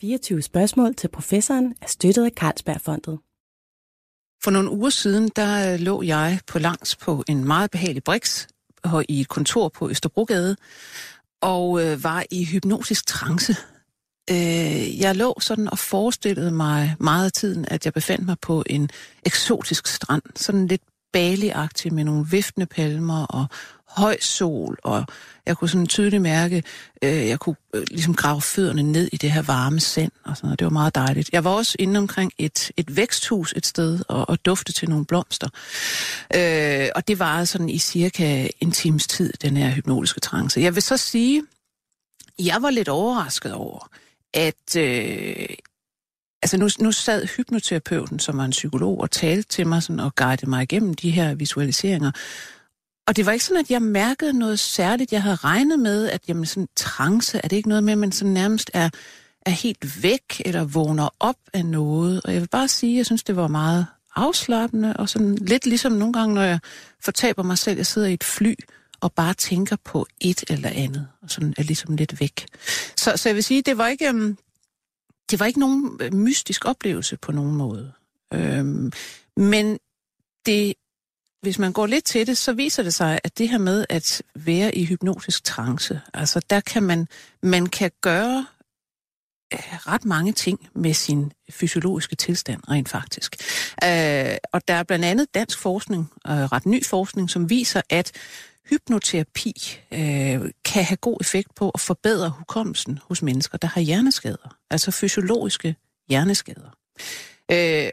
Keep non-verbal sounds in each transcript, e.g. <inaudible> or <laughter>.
24 spørgsmål til professoren er støttet af Carlsbergfondet. For nogle uger siden, der øh, lå jeg på langs på en meget behagelig briks øh, i et kontor på Østerbrogade, og øh, var i hypnotisk trance. Øh, jeg lå sådan og forestillede mig meget af tiden, at jeg befandt mig på en eksotisk strand, sådan lidt baligagtig med nogle viftende palmer og høj sol, og jeg kunne sådan tydeligt mærke, øh, jeg kunne øh, ligesom grave fødderne ned i det her varme sand, og sådan noget. Det var meget dejligt. Jeg var også inde omkring et, et væksthus et sted, og, og dufte til nogle blomster. Øh, og det var sådan i cirka en times tid, den her hypnotiske trance. Jeg vil så sige, jeg var lidt overrasket over, at øh, Altså nu, nu sad hypnoterapeuten, som var en psykolog, og talte til mig sådan, og guidede mig igennem de her visualiseringer. Og det var ikke sådan, at jeg mærkede noget særligt. Jeg havde regnet med, at jamen, sådan trance, er det ikke noget med, at man sådan nærmest er, er helt væk, eller vågner op af noget. Og jeg vil bare sige, at jeg synes, det var meget afslappende, og sådan lidt ligesom nogle gange, når jeg fortaber mig selv, jeg sidder i et fly, og bare tænker på et eller andet, og sådan er ligesom lidt væk. Så, så jeg vil sige, det var ikke, um, det var ikke nogen øh, mystisk oplevelse på nogen måde. Øhm, men det hvis man går lidt til det, så viser det sig, at det her med at være i hypnotisk trance, altså der kan man, man kan gøre øh, ret mange ting med sin fysiologiske tilstand rent faktisk. Øh, og der er blandt andet dansk forskning, øh, ret ny forskning, som viser, at hypnoterapi øh, kan have god effekt på at forbedre hukommelsen hos mennesker, der har hjerneskader, altså fysiologiske hjerneskader. Øh,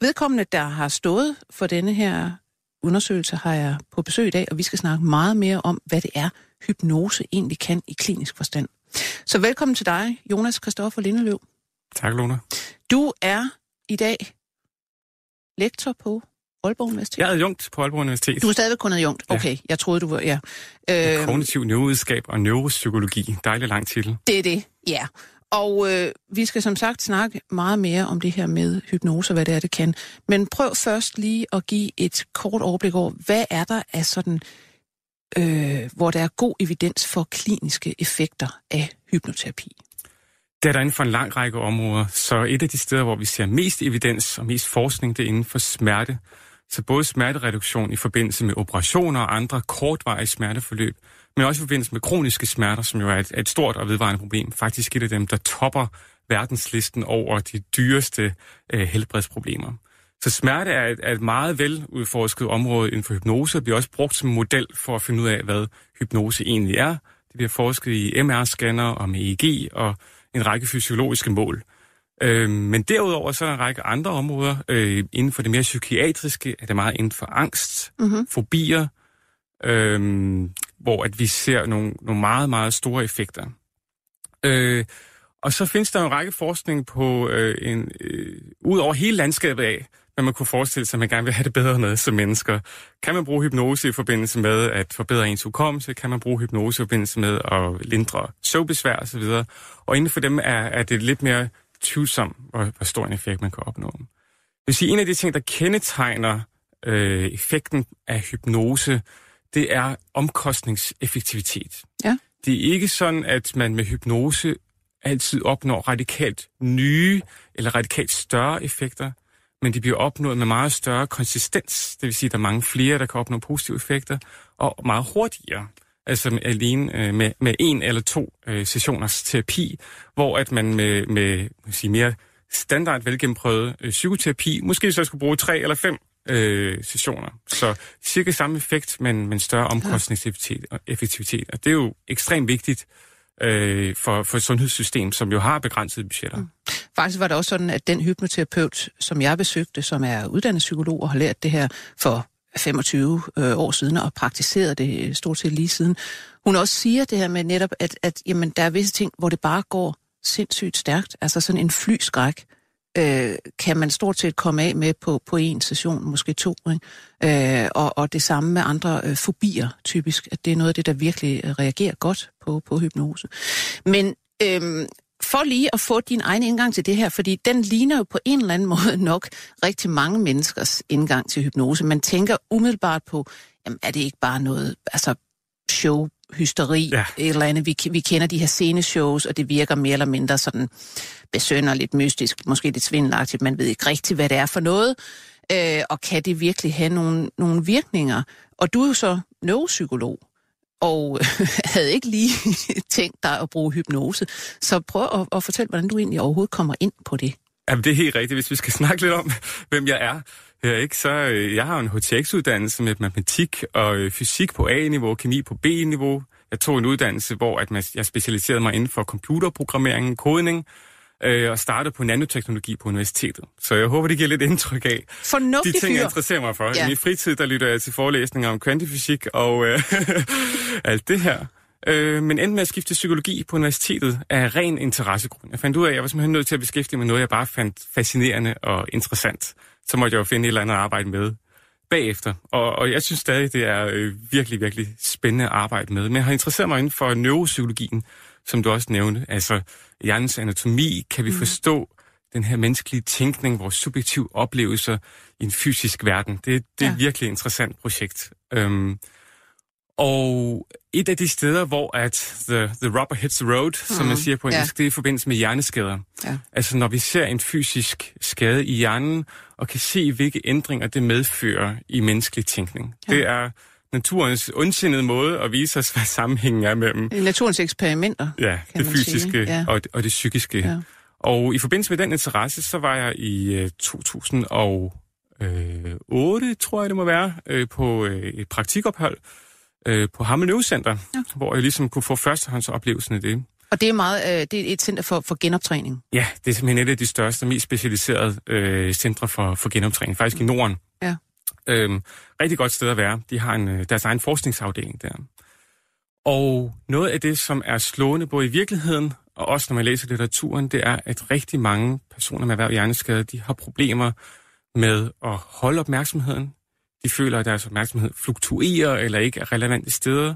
vedkommende, der har stået for denne her undersøgelse har jeg på besøg i dag, og vi skal snakke meget mere om, hvad det er, hypnose egentlig kan i klinisk forstand. Så velkommen til dig, Jonas Kristoffer Lindeløv. Tak, Luna. Du er i dag lektor på Aalborg Universitet. Jeg er adjunkt på Aalborg Universitet. Du er stadigvæk kun adjunkt? Okay, ja. jeg troede, du var... Ja. Øh, Kognitiv neurovidenskab og neuropsykologi. Dejlig lang titel. Det er det, ja. Og øh, vi skal som sagt snakke meget mere om det her med hypnose og hvad det er, det kan. Men prøv først lige at give et kort overblik over, hvad er der af sådan, øh, hvor der er god evidens for kliniske effekter af hypnoterapi? Det er der inden for en lang række områder. Så et af de steder, hvor vi ser mest evidens og mest forskning, det er inden for smerte. Så både smertereduktion i forbindelse med operationer og andre kortvarige smerteforløb, men også i forbindelse med kroniske smerter, som jo er et, et stort og vedvarende problem. Faktisk et af dem, der topper verdenslisten over de dyreste øh, helbredsproblemer. Så smerte er et, er et meget veludforsket område inden for hypnose, og bliver også brugt som model for at finde ud af, hvad hypnose egentlig er. Det bliver forsket i MR-scanner og med EEG og en række fysiologiske mål. Øh, men derudover så er der en række andre områder. Øh, inden for det mere psykiatriske er det meget inden for angst, mm-hmm. fobier, øh, hvor at vi ser nogle, nogle meget, meget store effekter. Øh, og så findes der en række forskning på, øh, en, øh, ud over hele landskabet af, hvad man kunne forestille sig, at man gerne vil have det bedre med som mennesker. Kan man bruge hypnose i forbindelse med at forbedre ens hukommelse? Kan man bruge hypnose i forbindelse med at lindre søvnbesvær osv.? Og inden for dem er, er det lidt mere tvivlsomt, hvor, hvor stor en effekt man kan opnå. Det vil sige, en af de ting, der kendetegner øh, effekten af hypnose, det er omkostningseffektivitet. Ja. Det er ikke sådan, at man med hypnose altid opnår radikalt nye eller radikalt større effekter, men de bliver opnået med meget større konsistens. Det vil sige, at der er mange flere, der kan opnå positive effekter, og meget hurtigere. Altså alene øh, med, med en eller to øh, sessioners terapi, hvor at man med, med sige, mere standard velgennemprøvet øh, psykoterapi, måske så skulle bruge tre eller fem øh, sessioner. Så cirka samme effekt, men, men større omkostningseffektivitet. Og, effektivitet. og det er jo ekstremt vigtigt øh, for, for et sundhedssystem, som jo har begrænsede budgetter. Mm. Faktisk var det også sådan, at den hypnoterapeut, som jeg besøgte, som er uddannet psykolog og har lært det her for 25 øh, år siden og praktiseret det stort set lige siden, hun også siger det her med netop, at, at jamen, der er visse ting, hvor det bare går sindssygt stærkt. Altså sådan en flyskræk øh, kan man stort set komme af med på, på en session, måske to. Ikke? Øh, og, og det samme med andre øh, fobier, typisk. At det er noget af det, der virkelig øh, reagerer godt på, på hypnose. Men øh, for lige at få din egen indgang til det her, fordi den ligner jo på en eller anden måde <laughs> nok rigtig mange menneskers indgang til hypnose. Man tænker umiddelbart på, jamen er det ikke bare noget, altså show hysteri, ja. et eller andet. Vi, vi kender de her sceneshows, og det virker mere eller mindre sådan besønderligt, mystisk, måske lidt svindelagtigt. Man ved ikke rigtigt, hvad det er for noget. Øh, og kan det virkelig have nogle, nogle virkninger? Og du er jo så neuropsykolog, og <laughs> havde ikke lige <laughs> tænkt dig at bruge hypnose. Så prøv at, at fortælle, hvordan du egentlig overhovedet kommer ind på det. Jamen, det er helt rigtigt. Hvis vi skal <laughs> snakke lidt om, hvem jeg er, her, ikke? så øh, jeg har en HTX-uddannelse med matematik og øh, fysik på A-niveau, kemi på B-niveau. Jeg tog en uddannelse, hvor at jeg specialiserede mig inden for computerprogrammering, kodning, øh, og startede på nanoteknologi på universitetet. Så jeg håber, det giver lidt indtryk af Fornuftig de ting, fyr. jeg interesserer mig for. Ja. I min fritid, der lytter jeg til forelæsninger om kvantifysik og øh, <laughs> alt det her. Øh, men endte med at skifte psykologi på universitetet af ren interessegrund. Jeg fandt ud af, at jeg var simpelthen nødt til at beskæftige mig med noget, jeg bare fandt fascinerende og interessant. Så måtte jeg jo finde et eller andet at arbejde med bagefter. Og, og jeg synes stadig, det er øh, virkelig, virkelig spændende at arbejde med. Men jeg har interesseret mig inden for neuropsykologien, som du også nævnte. Altså hjernens anatomi, kan vi mm. forstå den her menneskelige tænkning, vores subjektive oplevelser i en fysisk verden. Det, det er ja. et virkelig interessant projekt. Øhm, og et af de steder, hvor at the, the rubber hits the road, mm. som man mhm. siger på engelsk, ja. det er i forbindelse med hjerneskader. Ja. Altså når vi ser en fysisk skade i hjernen, og kan se, hvilke ændringer det medfører i menneskelig tænkning. Ja. Det er naturens ondsindede måde at vise os, hvad sammenhængen er mellem... Naturens eksperimenter, Ja, det fysiske ja. og, og det psykiske. Ja. Og i forbindelse med den interesse, så var jeg i uh, 2008, tror jeg det må være, uh, på et praktikophold uh, på Hammel Center, ja. hvor jeg ligesom kunne få førstehåndsoplevelsen af det. Og det er, meget, øh, det er et center for, for genoptræning? Ja, det er simpelthen et af de største og mest specialiserede øh, centre for, for genoptræning, faktisk i Norden. Ja. Øhm, rigtig godt sted at være. De har en, øh, deres egen forskningsafdeling der. Og noget af det, som er slående både i virkeligheden, og også når man læser litteraturen, det er, at rigtig mange personer med erhverv hjerneskade, de har problemer med at holde opmærksomheden. De føler, at deres opmærksomhed fluktuerer eller ikke er relevante steder,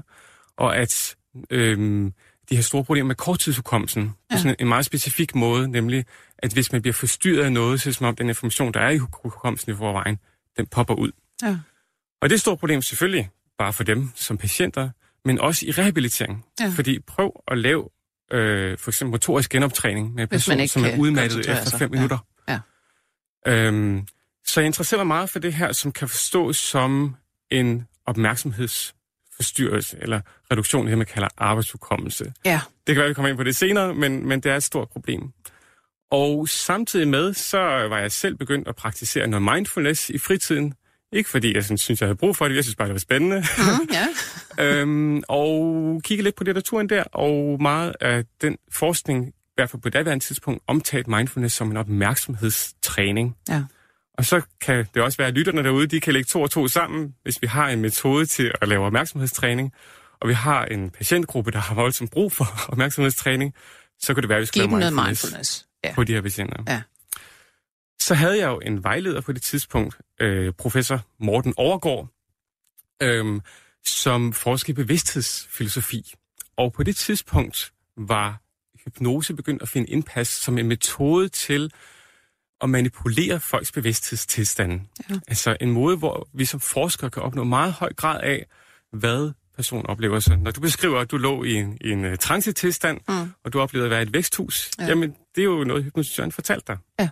og at øhm, de har store problemer med korttidshukommelsen ja. på sådan en meget specifik måde, nemlig at hvis man bliver forstyrret af noget, så er det som om den information, der er i hukommelsen i forvejen, den popper ud. Ja. Og det er et stort problem selvfølgelig, bare for dem som patienter, men også i rehabilitering. Ja. Fordi prøv at lave øh, for eksempel motorisk genoptræning med en person, som er udmattet efter fem ja. minutter. Ja. Øhm, så jeg interesserer mig meget for det her, som kan forstås som en opmærksomhedsforstyrrelse, eller reduktion, det man kalder arbejdsudkommelse. Ja. Det kan være, vi kommer ind på det senere, men, men det er et stort problem. Og samtidig med, så var jeg selv begyndt at praktisere noget mindfulness i fritiden. Ikke fordi jeg synes, jeg havde brug for det, jeg synes bare, det var spændende. Mm, ja. <laughs> øhm, og kigge lidt på litteraturen der, og meget af den forskning, i hvert fald på daværende tidspunkt, omtalt mindfulness som en opmærksomhedstræning. Ja. Og så kan det også være, at lytterne derude, de kan lægge to og to sammen, hvis vi har en metode til at lave opmærksomhedstræning, og vi har en patientgruppe, der har voldsomt brug for <laughs> opmærksomhedstræning, så kan det være, at vi skal lave mindfulness. mindfulness ja. på de her patienter. Ja. Så havde jeg jo en vejleder på det tidspunkt, øh, professor Morten Overgaard, øh, som forsker i bevidsthedsfilosofi. Og på det tidspunkt var hypnose begyndt at finde indpas som en metode til at manipulere folks bevidsthedstilstande. Ja. Altså en måde, hvor vi som forskere kan opnå meget høj grad af, hvad person oplever sig. Når du beskriver, at du lå i en, i en uh, trancetilstand, mm. og du oplevede at være i et væksthus, ja. jamen det er jo noget, hypnotisøren fortalte dig. Ja.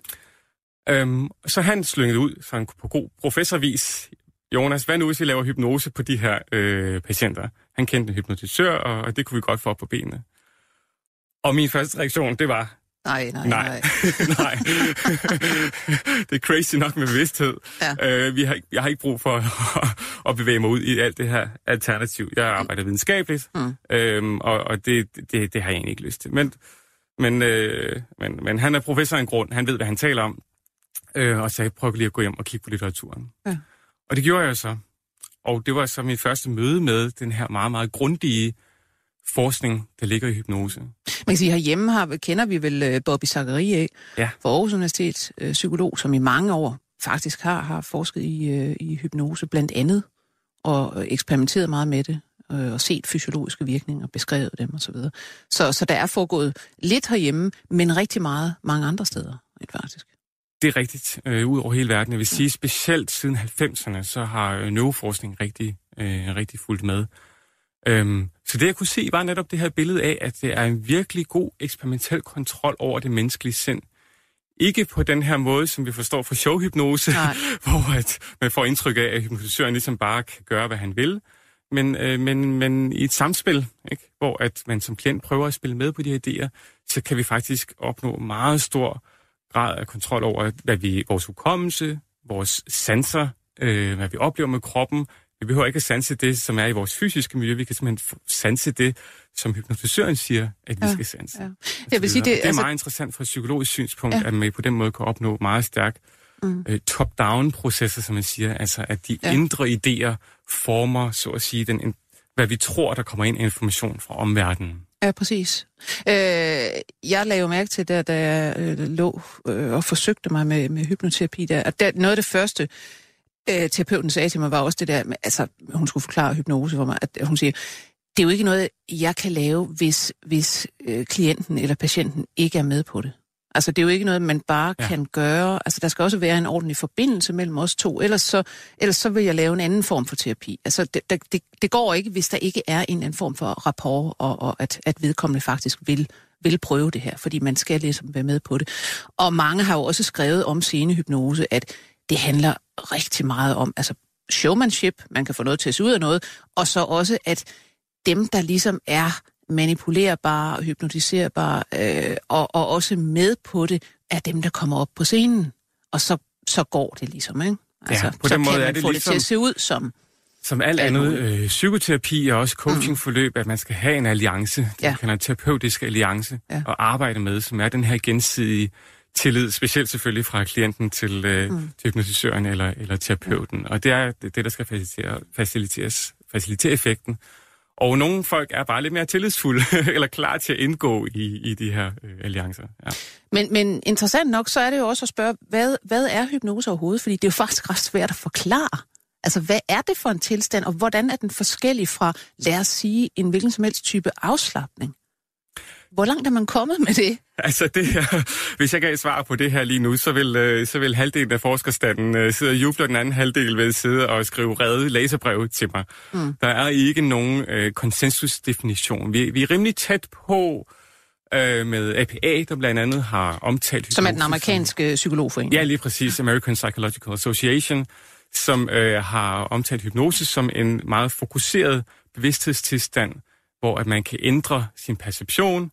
Øhm, så han slyngede ud sådan på god professorvis. Jonas, hvad nu hvis vi laver hypnose på de her øh, patienter? Han kendte en hypnotisør, og, og det kunne vi godt få op på benene. Og min første reaktion, det var, Nej, nej, nej. Nej. <laughs> nej. <laughs> det er crazy nok med bevidsthed. Ja. Uh, vi har, jeg har ikke brug for at, <laughs> at bevæge mig ud i alt det her alternativ. Jeg arbejder videnskabeligt, mm. øhm, og, og det, det, det har jeg egentlig ikke lyst til. Men, men, øh, men, men han er professor af en grund. Han ved, hvad han taler om. Øh, og sagde, prøv lige at gå hjem og kigge på litteraturen. Ja. Og det gjorde jeg så. Og det var så min første møde med den her meget, meget grundige forskning, der ligger i hypnose. Man kan sige, herhjemme har, kender vi vel øh, Bobby Zachary ja. for Aarhus Universitet, øh, psykolog, som i mange år faktisk har, har forsket i, øh, i hypnose blandt andet, og eksperimenteret meget med det, og set fysiologiske virkninger, beskrevet dem osv. Så, så, så der er foregået lidt herhjemme, men rigtig meget mange andre steder, faktisk. Det er rigtigt, øh, ud over hele verden. Jeg vil sige, specielt siden 90'erne, så har neuroforskning rigtig, øh, rigtig fulgt med. Øhm, så det jeg kunne se var netop det her billede af, at det er en virkelig god eksperimentel kontrol over det menneskelige sind. Ikke på den her måde, som vi forstår fra showhypnose, <laughs> hvor at man får indtryk af, at hypnotisøren ligesom bare kan gøre, hvad han vil, men, øh, men, men i et samspil, ikke? hvor at man som klient prøver at spille med på de her idéer, så kan vi faktisk opnå meget stor grad af kontrol over, hvad vi, vores hukommelse, vores sanser, øh, hvad vi oplever med kroppen. Vi behøver ikke at sanse det, som er i vores fysiske miljø. Vi kan simpelthen sanse det, som hypnotisøren siger, at vi ja, skal sanse. Ja. Jeg vil sige, det, det er altså... meget interessant fra et psykologisk synspunkt, ja. at man på den måde kan opnå meget stærk mm. øh, top-down-processer, som man siger. Altså, at de ja. indre idéer former, så at sige, den, hvad vi tror, der kommer ind af information fra omverdenen. Ja, præcis. Øh, jeg lagde jo mærke til, der, da jeg øh, lå øh, og forsøgte mig med, med hypnoterapi, der, at der, noget af det første, øh, terapeuten sagde til mig, var også det der, med, altså hun skulle forklare hypnose for mig, at hun siger, det er jo ikke noget, jeg kan lave, hvis, hvis øh, klienten eller patienten ikke er med på det. Altså, det er jo ikke noget, man bare ja. kan gøre. Altså, der skal også være en ordentlig forbindelse mellem os to. Ellers så, ellers så vil jeg lave en anden form for terapi. Altså, det, det, det går ikke, hvis der ikke er en anden form for rapport, og, og at, at vedkommende faktisk vil, vil prøve det her, fordi man skal ligesom være med på det. Og mange har jo også skrevet om scenehypnose, at det handler rigtig meget om altså showmanship, man kan få noget til at se ud af noget, og så også, at dem, der ligesom er manipulerbare, hypnotiserbare, øh, og, og også med på det, er dem, der kommer op på scenen. Og så, så går det ligesom, ikke? Altså, ja, på så den måde kan man er det få ligesom, det til at se ud som... Som alt andet øh, psykoterapi og også coachingforløb, mm. at man skal have en alliance, det ja. kan en terapeutisk alliance, ja. og arbejde med, som er den her gensidige tillid, specielt selvfølgelig fra klienten til, øh, mm. til hypnotisøren eller, eller terapeuten. Mm. Og det er det, der skal facilitere, faciliteres, facilitere effekten. Og nogle folk er bare lidt mere tillidsfulde <laughs> eller klar til at indgå i, i de her øh, alliancer. Ja. Men, men interessant nok, så er det jo også at spørge, hvad, hvad er hypnose overhovedet? Fordi det er jo faktisk ret svært at forklare. Altså, hvad er det for en tilstand, og hvordan er den forskellig fra, lad os sige, en hvilken som helst type afslappning? Hvor langt er man kommet med det? Altså, det her, hvis jeg gav svar på det her lige nu, så vil, øh, så vil halvdelen af forskerstanden uh, sidde og juble, og den anden halvdel vil sidde og skrive redde læserbrev til mig. Mm. Der er ikke nogen uh, konsensusdefinition. Vi, vi er rimelig tæt på uh, med APA, der blandt andet har omtalt... Som er den amerikanske psykologforening. Ja, lige præcis. American Psychological Association, som uh, har omtalt hypnose som en meget fokuseret bevidsthedstilstand, hvor at man kan ændre sin perception,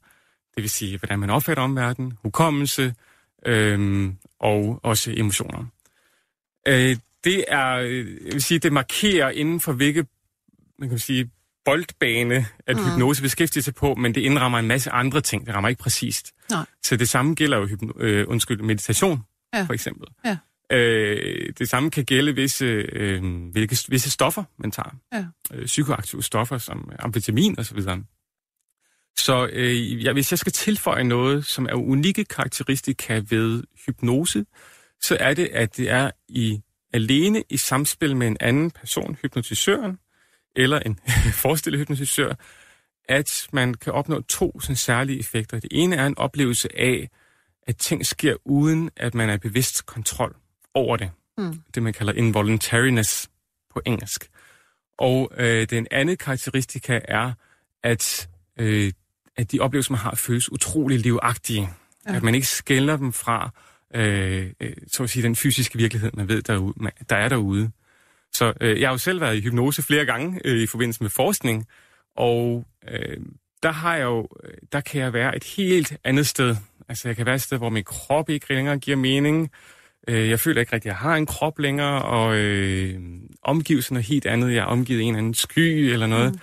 det vil sige, hvordan man opfatter omverdenen, hukommelse øhm, og også emotioner. Øh, det er, jeg vil sige, det markerer inden for hvilke, man kan sige, boldbane, at mm. hypnose beskæftiger sig på, men det indrammer en masse andre ting. Det rammer ikke præcist. Nej. Så det samme gælder jo hypno, øh, undskyld, meditation, ja. for eksempel. Ja. Øh, det samme kan gælde visse, øh, hvilke, visse stoffer, man tager. Ja. Øh, psykoaktive stoffer som amfetamin osv. Så øh, ja, hvis jeg skal tilføje noget, som er unikke karakteristika ved hypnose, så er det, at det er i alene i samspil med en anden person, hypnotisøren, eller en <laughs> forestillet hypnotisør, at man kan opnå to sådan, særlige effekter. Det ene er en oplevelse af, at ting sker uden, at man er bevidst kontrol over det. Mm. Det, man kalder involuntariness på engelsk. Og øh, den anden karakteristika er, at øh, at de oplevelser, man har, føles utrolig livagtige. Ja. At man ikke skælder dem fra, øh, øh, så at sige, den fysiske virkelighed, man ved, derude, der er derude. Så øh, jeg har jo selv været i hypnose flere gange øh, i forbindelse med forskning, og øh, der har jeg jo, der kan jeg være et helt andet sted. Altså jeg kan være et sted, hvor min krop ikke længere giver mening. Øh, jeg føler ikke rigtig, at jeg har en krop længere, og øh, omgivelserne er helt andet. Jeg er omgivet af en eller anden sky eller noget. Mm.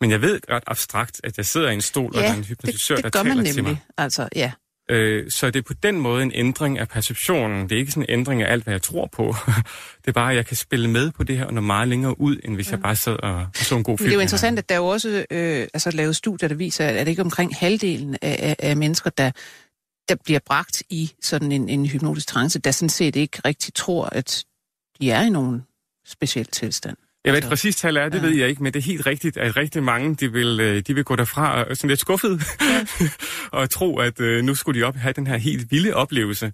Men jeg ved godt abstrakt, at jeg sidder i en stol, ja, og der er en hypnotisør, det, det der taler nemlig. til mig. Altså, ja. Øh, så det er på den måde en ændring af perceptionen. Det er ikke sådan en ændring af alt, hvad jeg tror på. <laughs> det er bare, at jeg kan spille med på det her og nå meget længere ud, end hvis ja. jeg bare sad og, og så en god film. Men det er jo interessant, at der er jo også øh, altså, lavet studier, der viser, at det ikke omkring halvdelen af, af, af mennesker, der, der bliver bragt i sådan en, en hypnotisk trance, der sådan set ikke rigtig tror, at de er i nogen speciel tilstand. Jeg ved, præcis tal er, det ja. ved jeg ikke, men det er helt rigtigt, at rigtig mange, de vil, øh, de vil gå derfra og sådan lidt skuffet, ja. <laughs> og tro, at øh, nu skulle de op have den her helt vilde oplevelse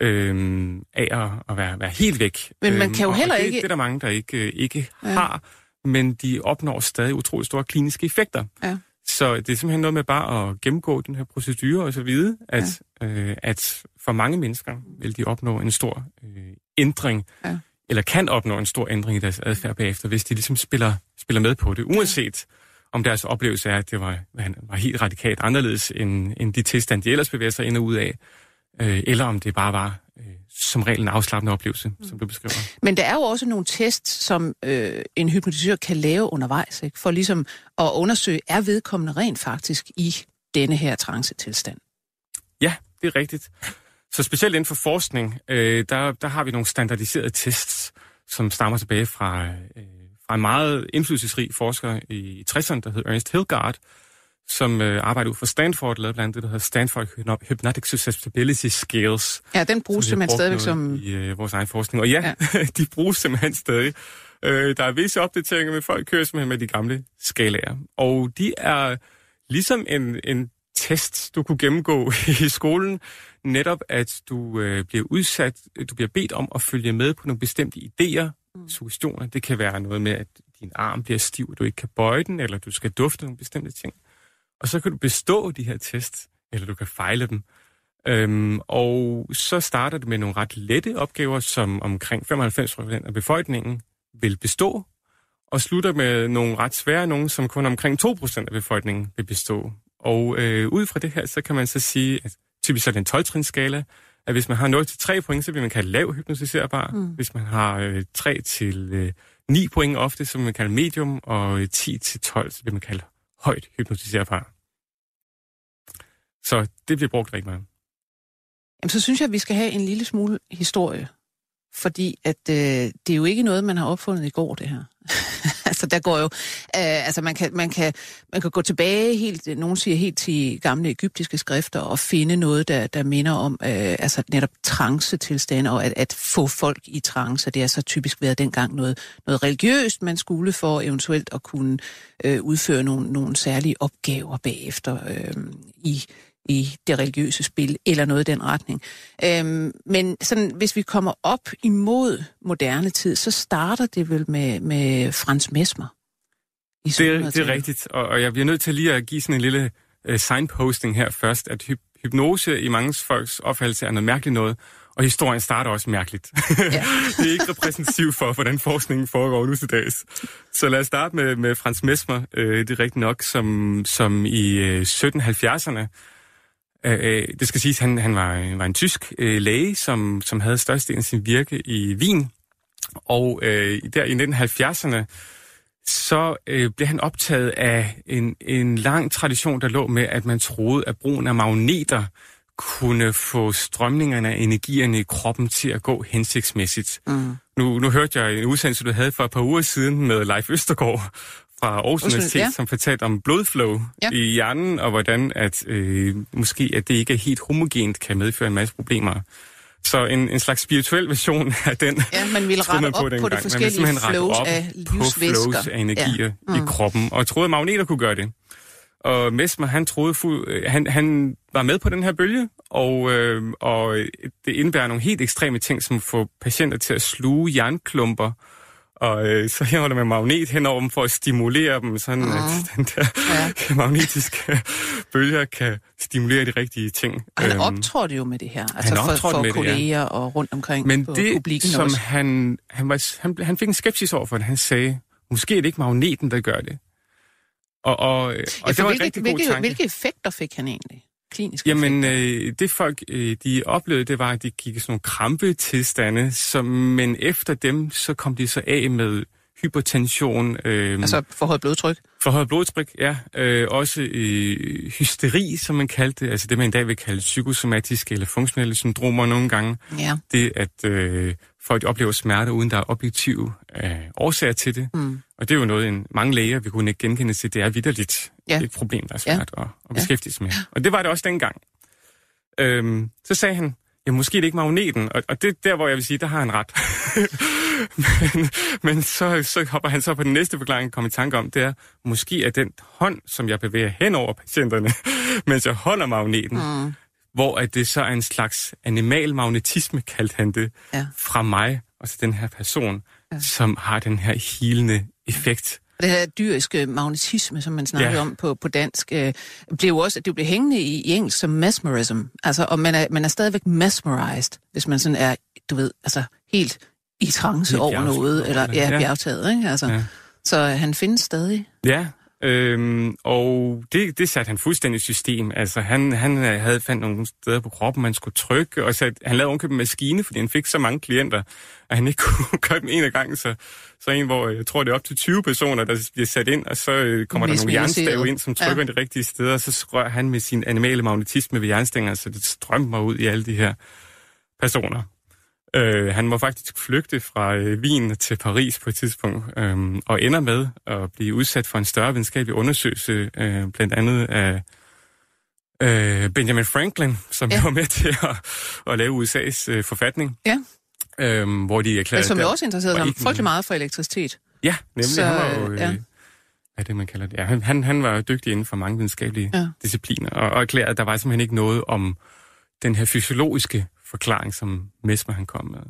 øh, af at, at være, være helt væk. Men man øhm, kan jo heller det, ikke... Det er der mange, der ikke, øh, ikke ja. har, men de opnår stadig utrolig store kliniske effekter. Ja. Så det er simpelthen noget med bare at gennemgå den her procedure og så videre, at, ja. øh, at for mange mennesker vil de opnå en stor øh, ændring, Ja. Eller kan opnå en stor ændring i deres adfærd bagefter, hvis de ligesom spiller, spiller med på det, uanset om deres oplevelse er, at det var, var helt radikalt anderledes end, end de tilstand, de ellers bevæger sig ind og ud af, øh, eller om det bare var øh, som regel en afslappende oplevelse, mm. som du beskriver. Men der er jo også nogle tests, som øh, en hypnotisør kan lave undervejs, ikke? for ligesom at undersøge, er vedkommende rent faktisk i denne her trance-tilstand. Ja, det er rigtigt. Så specielt inden for forskning, øh, der, der har vi nogle standardiserede tests, som stammer tilbage fra, øh, fra en meget indflydelsesrig forsker i 60'erne, der hed Ernest Hilgard, som øh, arbejder ud fra Stanford, lavede blandt andet det, der hedder Stanford Hypno- Hypnotic Susceptibility Scales. Ja, den bruges simpelthen stadigvæk som... I øh, vores egen forskning. Og ja, ja. <laughs> de bruges simpelthen stadig. Øh, der er visse opdateringer, men folk kører simpelthen med de gamle skalaer. Og de er ligesom en, en test, du kunne gennemgå <laughs> i skolen. Netop, at du øh, bliver udsat, du bliver bedt om at følge med på nogle bestemte idéer, mm. suggestioner. Det kan være noget med, at din arm bliver stiv, og du ikke kan bøje den, eller du skal dufte nogle bestemte ting. Og så kan du bestå de her tests, eller du kan fejle dem. Øhm, og så starter det med nogle ret lette opgaver, som omkring 95% af befolkningen vil bestå, og slutter med nogle ret svære nogle, som kun omkring 2% af befolkningen vil bestå. Og øh, ud fra det her, så kan man så sige, at typisk er det en 12-trinsskala, at hvis man har 0-3 point, så vil man kalde lav hypnotiserbar. Mm. Hvis man har øh, 3-9 øh, point ofte, så vil man kalde medium, og 10-12, så vil man kalde højt hypnotiserbar. Så det bliver brugt rigtig meget. Jamen, så synes jeg, at vi skal have en lille smule historie. Fordi at øh, det er jo ikke noget, man har opfundet i går, det her altså, der går jo... Øh, altså, man kan, man, kan, man kan gå tilbage helt... Nogen siger helt til gamle egyptiske skrifter og finde noget, der, der minder om øh, altså netop trance-tilstande, og at, at få folk i trance. Det har så typisk været dengang noget, noget religiøst, man skulle for eventuelt at kunne øh, udføre nogle, nogle særlige opgaver bagefter øh, i i det religiøse spil, eller noget i den retning. Øhm, men sådan, hvis vi kommer op imod moderne tid, så starter det vel med, med Frans Mesmer. Det, er- det er rigtigt, og, og jeg bliver nødt til lige at give sådan en lille uh, signposting her først, at hyp- hypnose i mange folks opfattelse er noget mærkeligt noget, og historien starter også mærkeligt. Ja. <laughs> det er ikke repræsentativt for, hvordan forskningen foregår nu til dags. Så lad os starte med, med Frans Mesmer, øh, det er rigtigt nok, som, som i øh, 1770'erne, øh, øh, det skal siges, han, han var, var en tysk øh, læge, som, som havde størstedelen af sin virke i Wien, og øh, der i 1970'erne, så øh, blev han optaget af en, en lang tradition, der lå med, at man troede, at brugen af magneter kunne få strømningerne af energierne i kroppen til at gå hensigtsmæssigt. Mm. Nu, nu hørte jeg en udsendelse, du havde for et par uger siden med Leif Østergaard fra Aarhus Universitet, ja. som fortalte om blodflow Ja. i hjernen, og hvordan at øh, måske at det ikke er helt homogent kan medføre en masse problemer. Så en, en slags spirituel version af den Ja, man ville rette op på dengang. de Man ville forskellige rette flows op af på flows af energier Ja. Mm. i kroppen, og troede, at magneter kunne gøre det. Og Mesmer, han troede øh, han, han var med på den her bølge, og, øh, og det indebærer nogle helt ekstreme ting, som får patienter til at sluge jernklumper, og øh, så hæver det med magnet henover dem for at stimulere dem, sådan mm. at den der Ja. <laughs> magnetiske bølger kan stimulere de rigtige ting. Og han Øhm, optrådte jo med det her, altså for, optrådte for med det, ja. kolleger og rundt omkring Men på det, publikken som også. han, han, var, han, han fik en skepsis over for det, han sagde, måske er det ikke magneten, der gør det. Og, og, og Ja, det for var en hvilke, rigtig god hvilke, tanke. hvilke effekter fik han egentlig? Kliniske Jamen, øh, det folk, øh, de oplevede, det var, at de gik i sådan nogle krampetilstande, som, men efter dem, så kom de så af med hypertension, øh, Altså forhøjet blodtryk? forhøjet blodtryk, ja, øh, også øh, hysteri, som man kaldte det, altså det, man i dag vil kalde psykosomatiske eller funktionelle syndromer nogle gange. Ja. Det, at øh, folk oplever smerte, uden der er objektive øh, årsager til det. Mm. Og det er jo noget, en, mange læger vil kunne ikke genkende til. Det er vidderligt Ja. et problem, der er Ja. svært at, at Ja. beskæftige sig med. Og det var det også dengang. Øhm, så sagde han, ja, måske er det ikke magneten. Og, og det er der, hvor jeg vil sige, der har han ret. <laughs> men men så, så hopper han så på den næste forklaring, kom i tanke om, det er, måske er den hånd, som jeg bevæger hen over patienterne, <laughs> mens jeg holder magneten, Mm. hvor at det så er en slags animal magnetisme, kaldte han det, Ja. fra mig og til den her person, ja. som har den her healende effekt. Det her dyriske magnetisme, som man snakker ja. om på, på dansk, øh, blev jo også, det blev hængende i, i engelsk som mesmerism. Altså, og man er, man er stadigvæk mesmerized, hvis man sådan er, du ved, altså helt i trance over noget, eller ja, ja. bjergtaget, ikke? Altså, ja. Så han findes stadig. Ja, Øhm, og det, det satte han fuldstændig system. Altså, han, han havde fandt nogle steder på kroppen, man skulle trykke, og så, han lavede ovenkøbet en maskine, fordi han fik så mange klienter, at han ikke <laughs> kunne gøre dem en af gangen. Så, så en, hvor jeg tror, det er op til 20 personer, der bliver sat ind, og så øh, kommer der nogle jernstave ind, som trykker ja. de rigtige steder, og så rører han med sin animale magnetisme ved jernstænger, så det strømmer ud i alle de her personer. Øh, han må faktisk flygte fra øh, Wien til Paris på et tidspunkt, øh, og ender med at blive udsat for en større videnskabelig undersøgelse, øh, blandt andet af øh, Benjamin Franklin, som ja. var med til at, at lave USA's øh, forfatning. Ja. Øh, hvor de erklærede... Men som jo også interesserede ham frygtelig meget for elektricitet. Ja, nemlig. Så, han var jo... Øh, ja. Hvad er det, man kalder det? Ja, han, han, han var dygtig inden for mange videnskabelige ja. discipliner, og, og erklærede, at der var simpelthen ikke noget om den her fysiologiske forklaring, som Mesmer han kom med.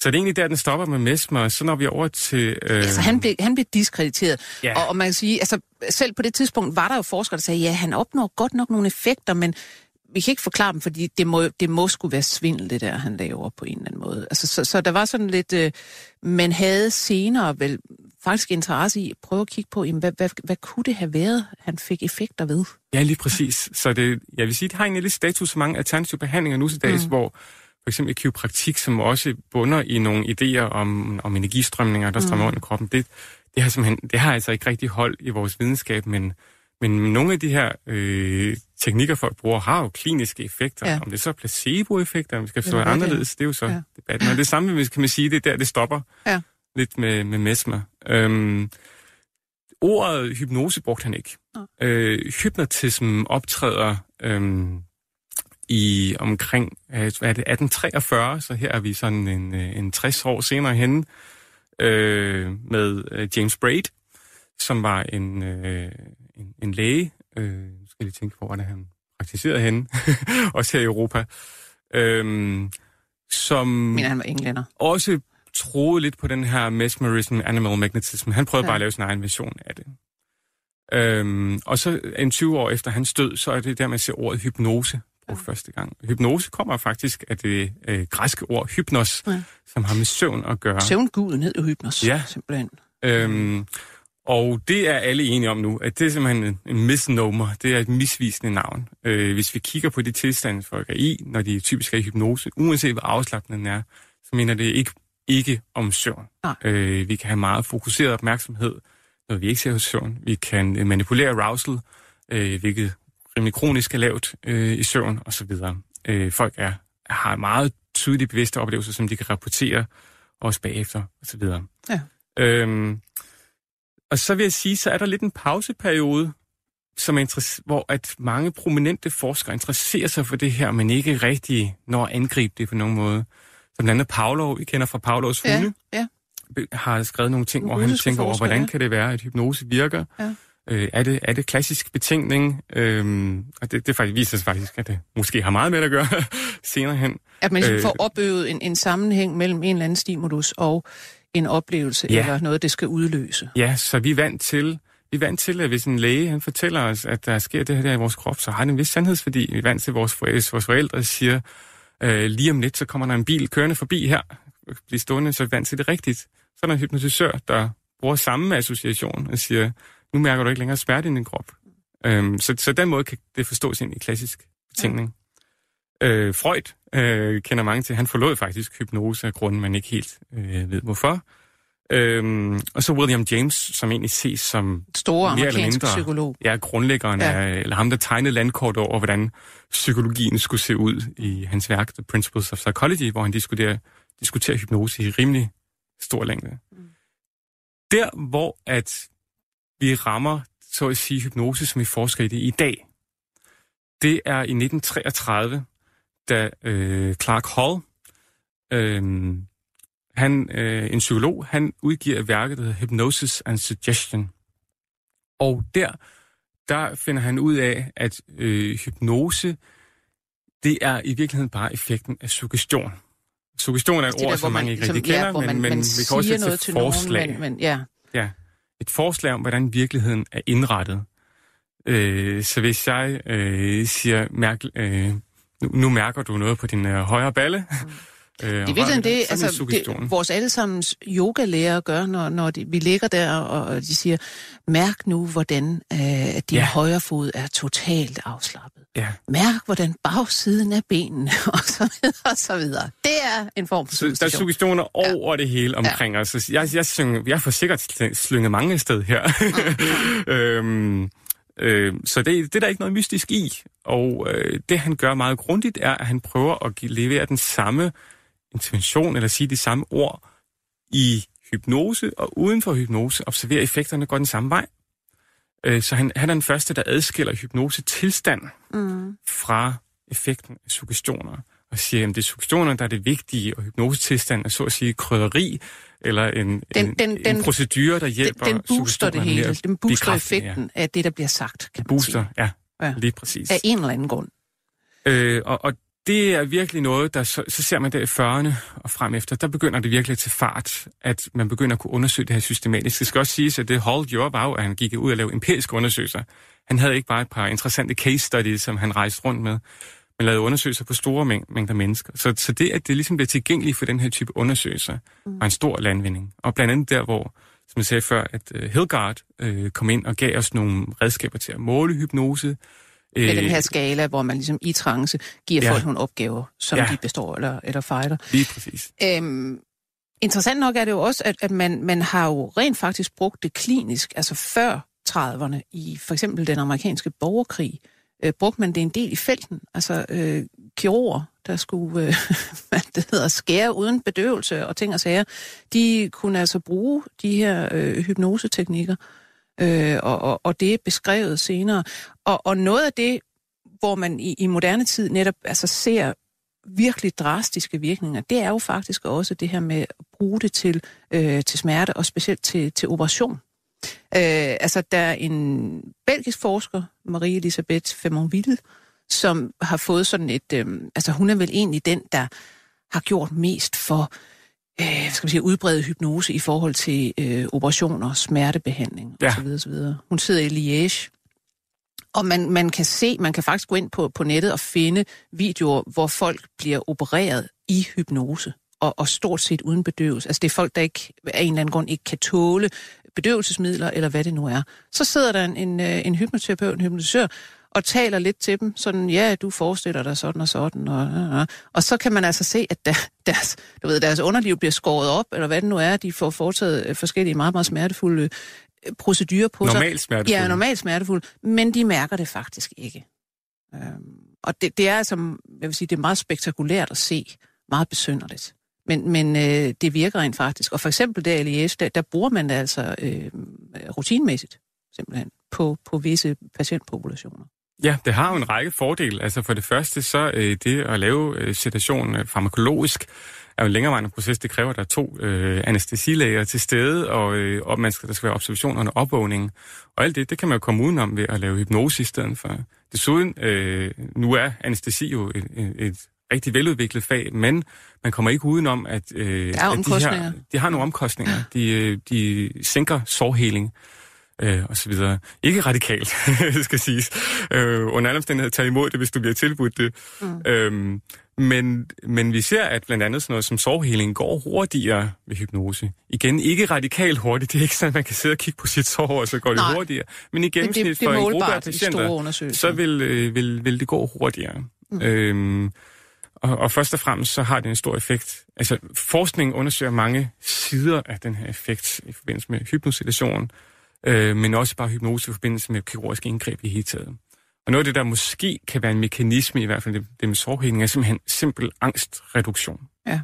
Så det er egentlig der, den stopper med Mesmer, og så når vi over til... Øh... Altså, han blev, han blev diskrediteret. Ja. Og, og man kan sige, altså, selv på det tidspunkt var der jo forskere, der sagde, ja, han opnår godt nok nogle effekter, men vi kan ikke forklare dem, fordi det må, det må skulle være svindel, det der, han laver på en eller anden måde. Altså, så, så der var sådan lidt... Øh, man havde senere vel faktisk interesse i at prøve at kigge på, jamen, hvad, hvad, hvad kunne det have været, han fik effekter ved? Ja, lige præcis. Så det, jeg vil sige, det har egentlig lidt status så mange alternative behandlinger nu til dags, mm. hvor for eksempel kiropraktik, som også bunder i nogle idéer om, om energistrømninger, der strømmer mm. under kroppen, det, det, har simpelthen, det har altså ikke rigtig hold i vores videnskab, men, men nogle af de her øh, teknikker, folk bruger, har jo kliniske effekter. Ja. Om det så er placeboeffekter, om det skal forstå ja, anderledes, det er jo så ja. debatten. Men det samme, kan man sige, det er der, det stopper. Ja lidt med, med mesmer. Øhm, ordet hypnose brugte han ikke. Ja. Øh, hypnotism optræder øhm, i omkring øh, hvad er det, 1843, så her er vi sådan en, øh, en 60 år senere henne, øh, med øh, James Braid, som var en, øh, en, en læge. Øh, nu skal jeg lige tænke på, hvordan han praktiserede henne, <laughs> også her i Europa. Øh, som Men han var englænder. Også troede lidt på den her mesmerism, animal magnetism. Han prøvede ja. bare at lave sin egen version af det. Øhm, og så en 20 år efter hans død, så er det der, man ser ordet hypnose på ja. første gang. Hypnose kommer faktisk af det øh, græske ord hypnos, ja. som har med søvn at gøre. Søvnguden hed jo hypnos, ja. simpelthen. Øhm, og det er alle enige om nu, at det er simpelthen en, misnomer. Det er et misvisende navn. Øh, hvis vi kigger på de tilstande, folk er i, når de typisk er i hypnose, uanset hvor afslappende den er, så mener det ikke ikke om søvn. Øh, vi kan have meget fokuseret opmærksomhed, når vi ikke ser hos søvn. Vi kan øh, manipulere arousal, øh, hvilket rimelig kronisk er lavt øh, i søvn osv. Øh, folk er, har meget tydelige bevidste oplevelser, som de kan rapportere også bagefter osv. Ja. Øhm, og så vil jeg sige, så er der lidt en pauseperiode, som er hvor at mange prominente forskere interesserer sig for det her, men ikke rigtig når at angribe det på nogen måde som blandt andet Pavlov, vi kender fra Pavlovs fugle, ja, ja. har skrevet nogle ting, hvor han tænker over, hvordan ja. kan det være, at hypnose virker? Ja. Øh, er, det, er det klassisk betænkning? Øhm, og det, det faktisk viser sig faktisk, at det måske har meget med at gøre <laughs> senere hen. At man øh, får opøvet en, en sammenhæng mellem en eller anden stimulus og en oplevelse, ja. eller noget, det skal udløse. Ja, så vi er vant til, vi er vant til, at hvis en læge han fortæller os, at der sker det her der i vores krop, så har det en vis sandhedsværdi. Vi er vant til, at vores forældre, vores forældre siger, Øh, lige om lidt, så kommer der en bil kørende forbi her, bliver stående, så vant til det rigtigt. Så er der en hypnotisør, der bruger samme association og siger, nu mærker du ikke længere smerte i din krop. Øhm, så, så den måde kan det forstås ind i klassisk betænkning. Ja. Øh, Freud øh, kender mange til, han forlod faktisk hypnose af grunden, man ikke helt øh, ved hvorfor. Øhm, og så William James, som egentlig ses som... Store amerikanske mindre, psykolog. Ja, grundlæggeren ja. af, eller ham, der tegnede landkort over, hvordan psykologien skulle se ud i hans værk, The Principles of Psychology, hvor han diskuterer, diskuterer hypnose i rimelig stor længde. Mm. Der, hvor at vi rammer, så at sige, hypnose, som vi forsker i det i dag, det er i 1933, da øh, Clark Hall, øh, han, øh, en psykolog, han udgiver værket, der hedder Hypnosis and Suggestion. Og der, der finder han ud af, at øh, hypnose, det er i virkeligheden bare effekten af suggestion. Suggestion er et ord, der, som mange ikke rigtig kender, ja, men, man, men man vi kan også noget til forslag. Nogen, men, men, ja. ja. Et forslag om, hvordan virkeligheden er indrettet. Øh, så hvis jeg øh, siger, mærk, øh, nu, nu mærker du noget på din øh, højre balle, mm <laughs> Øh, det er virkelig det, altså, det, vores allesammens yogalærer gør, når, når de, vi ligger der, og de siger, mærk nu, hvordan øh, din ja. højre fod er totalt afslappet. Ja. Mærk, hvordan bagsiden af benene, <laughs> og så videre, og så videre. Det er en form for suggestion. Der er suggestioner over ja. det hele omkring ja. os. Jeg, jeg, synger, jeg får sikkert slynget mange sted her. Mm. <laughs> øhm, Øh, så det, det er der ikke noget mystisk i. Og øh, det han gør meget grundigt er, at han prøver at give, levere den samme intervention eller sige de samme ord i hypnose, og uden for hypnose observere effekterne går den samme vej. Øh, så han, han er den første, der adskiller hypnose-tilstand mm. fra effekten af suggestioner. Og siger, at det er suggestioner, der er det vigtige, og hypnosetilstand er så at sige krydderi, eller en, den, en, den, en procedure, der hjælper Den, den booster det hele. Den booster effekten ja. af det, der bliver sagt, kan booster, man sige. ja, lige præcis. Af en eller anden grund. Øh, og, og det er virkelig noget, der så, så ser man der i 40'erne og frem efter, der begynder det virkelig til fart, at man begynder at kunne undersøge det her systematisk. Det skal også siges, at det holdt jo var at han gik ud og lavede empiriske undersøgelser. Han havde ikke bare et par interessante case studies, som han rejste rundt med, men lavede undersøgelser på store mængder mennesker. Så, så det, at det ligesom bliver tilgængeligt for den her type undersøgelser, mm. var en stor landvinding. Og blandt andet der, hvor, som jeg sagde før, at uh, Hilgard uh, kom ind og gav os nogle redskaber til at måle hypnose, med øh, den her skala, hvor man ligesom i trance giver ja. folk nogle opgaver, som ja. de består eller, eller fejler. Lige præcis. Øhm, interessant nok er det jo også, at, at man, man har jo rent faktisk brugt det klinisk, altså før 30'erne, i for eksempel den amerikanske borgerkrig, øh, brugte man det en del i felten. Altså øh, kirurger, der skulle øh, <laughs> hvad det hedder, skære uden bedøvelse og ting og sager, de kunne altså bruge de her øh, hypnoseteknikker øh, og, og, og det er beskrevet senere. Og, og noget af det, hvor man i, i moderne tid netop altså, ser virkelig drastiske virkninger, det er jo faktisk også det her med at bruge det til, øh, til smerte, og specielt til, til operation. Øh, altså, der er en belgisk forsker, Marie-Elisabeth Femonville, som har fået sådan et... Øh, altså, hun er vel egentlig den, der har gjort mest for øh, skal man sige, udbrede hypnose i forhold til øh, operationer, smertebehandling ja. osv. osv. Hun sidder i Liège, og man, man kan se, man kan faktisk gå ind på, på nettet og finde videoer, hvor folk bliver opereret i hypnose, og, og stort set uden bedøvelse. Altså det er folk, der ikke af en eller anden grund ikke kan tåle bedøvelsesmidler, eller hvad det nu er. Så sidder der en, en, øh, en hypnoterapeut, en hypnotisør, og taler lidt til dem, sådan, ja, du forestiller dig sådan og sådan, og, og, og så kan man altså se, at der, <laughs> deres, du ved, deres underliv bliver skåret op, eller hvad det nu er, de får foretaget øh, forskellige meget, meget smertefulde øh, procedurer på sig. Normalt smertefulde. Ja, normalt smertefulde, men de mærker det faktisk ikke. Øhm, og det, det er altså, jeg vil sige, det er meget spektakulært at se, meget besynderligt. Men, men øh, det virker rent faktisk. Og for eksempel der i Liège, der, der bruger man det altså øh, rutinmæssigt, simpelthen, på, på visse patientpopulationer. Ja, det har jo en række fordele. Altså for det første, så øh, det at lave øh, sedation øh, farmakologisk er jo en længerevarende proces. Det kræver, at der er to øh, anestesilæger til stede, og, øh, og man skal, der skal være observationer og opvågning. Og alt det, det kan man jo komme udenom ved at lave hypnose i stedet for. Desuden, øh, nu er anestesi jo et, et, et rigtig veludviklet fag, men man kommer ikke udenom, at, øh, at de, her, de har nogle omkostninger. De, øh, de sænker sårheling øh, og så videre. Ikke radikalt, <laughs> skal siges. Øh, under alle omstændigheder tage imod det, hvis du bliver tilbudt det. Mm. Øhm, men, men vi ser, at blandt andet sådan noget som sårheling går hurtigere ved hypnose. Igen, ikke radikalt hurtigt. Det er ikke sådan, at man kan sidde og kigge på sit sår, og så går det Nej. hurtigere. Men i gennemsnit det, det, det for en gruppe af patienter, så vil, øh, vil, vil det gå hurtigere. Mm. Øhm, og, og først og fremmest så har det en stor effekt. Altså, forskning undersøger mange sider af den her effekt i forbindelse med hypnosituation øh, men også bare hypnose i forbindelse med kirurgiske indgreb i hele taget. Og noget af det, der måske kan være en mekanisme, i hvert fald det, det med sårhedning, er simpelthen simpel angstreduktion. Ja.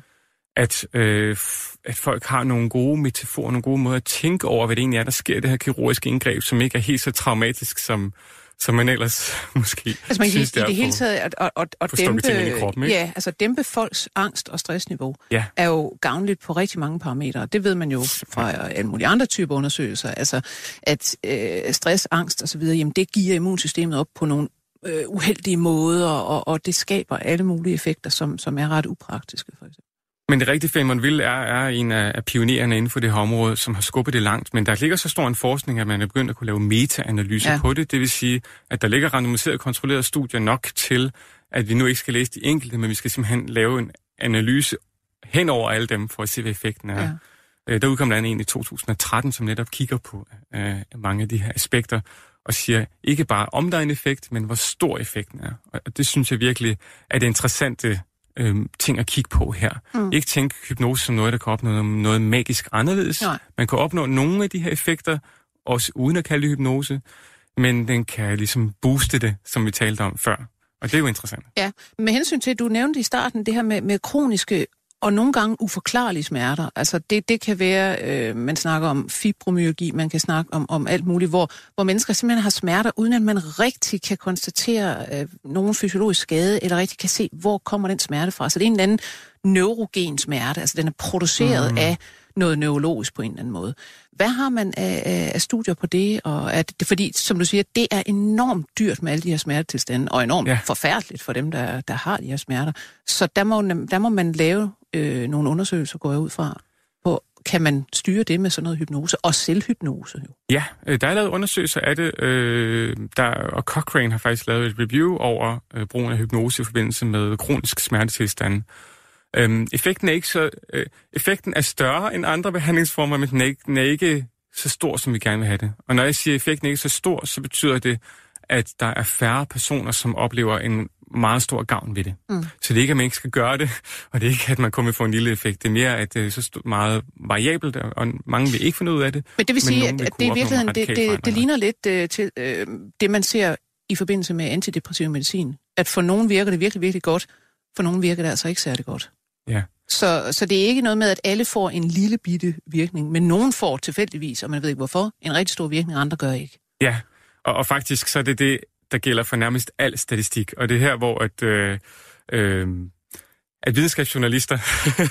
At, øh, at folk har nogle gode metaforer, nogle gode måder at tænke over, hvad det egentlig er, der sker i det her kirurgiske indgreb, som ikke er helt så traumatisk, som, som man ellers <laughs> måske altså man synes, i, det, i det hele taget at, at, at, at dæmpe, kroppen, ikke? Ja, altså dæmpe folks angst og stressniveau ja. er jo gavnligt på rigtig mange parametre. Det ved man jo fra alle mulige andre typer undersøgelser. Altså at øh, stress, angst osv., jamen det giver immunsystemet op på nogle øh, uheldige måder, og, og det skaber alle mulige effekter, som, som er ret upraktiske for eksempel. Men det rigtige Will er, er en af, pionererne inden for det her område, som har skubbet det langt. Men der ligger så stor en forskning, at man er begyndt at kunne lave meta-analyse ja. på det. Det vil sige, at der ligger randomiseret kontrolleret studier nok til, at vi nu ikke skal læse de enkelte, men vi skal simpelthen lave en analyse hen over alle dem, for at se, hvad effekten er. Ja. Øh, der udkom der en i 2013, som netop kigger på øh, mange af de her aspekter, og siger ikke bare, om der er en effekt, men hvor stor effekten er. Og det synes jeg virkelig er det interessante øh, ting at kigge på her. Mm. Ikke tænke hypnose som noget, der kan opnå noget magisk anderledes. Nej. Man kan opnå nogle af de her effekter, også uden at kalde det hypnose, men den kan ligesom booste det, som vi talte om før. Og det er jo interessant. Ja, med hensyn til, at du nævnte i starten det her med, med kroniske og nogle gange uforklarlige smerter. Altså det, det kan være, øh, man snakker om fibromyalgi, man kan snakke om, om alt muligt, hvor, hvor mennesker simpelthen har smerter, uden at man rigtig kan konstatere øh, nogen fysiologisk skade, eller rigtig kan se, hvor kommer den smerte fra. Så det er en eller anden neurogen smerte, altså den er produceret mm. af noget neurologisk på en eller anden måde. Hvad har man af, af studier på det? Og er det? Fordi, som du siger, det er enormt dyrt med alle de her smertetilstande, og enormt ja. forfærdeligt for dem, der, der har de her smerter. Så der må, der må man lave øh, nogle undersøgelser, går jeg ud fra, på, kan man styre det med sådan noget hypnose, og selvhypnose? Jo? Ja, øh, der er lavet undersøgelser af det, øh, der, og Cochrane har faktisk lavet et review over øh, brugen af hypnose i forbindelse med kronisk smertetilstand. Øhm, effekten, er ikke så, øh, effekten er større end andre behandlingsformer, men den er, ikke, den er ikke så stor, som vi gerne vil have det. Og når jeg siger, at effekten er ikke så stor, så betyder det, at der er færre personer, som oplever en meget stor gavn ved det. Mm. Så det er ikke, at man ikke skal gøre det, og det er ikke, at man kommer få en lille effekt. Det er mere, at det er så meget variabelt, og mange vil ikke finde ud af det. Men det vil sige, at, at det i virkeligheden, det, det, det ligner lidt uh, til uh, det, man ser i forbindelse med antidepressiv medicin. At for nogen virker det virkelig, virkelig godt, for nogen virker det altså ikke særlig godt. Ja. Så, så det er ikke noget med, at alle får en lille bitte virkning, men nogen får tilfældigvis, og man ved ikke hvorfor, en rigtig stor virkning, andre gør ikke. Ja, og, og faktisk så er det det, der gælder for nærmest al statistik. Og det er her, hvor at, øh, øh, at videnskabsjournalister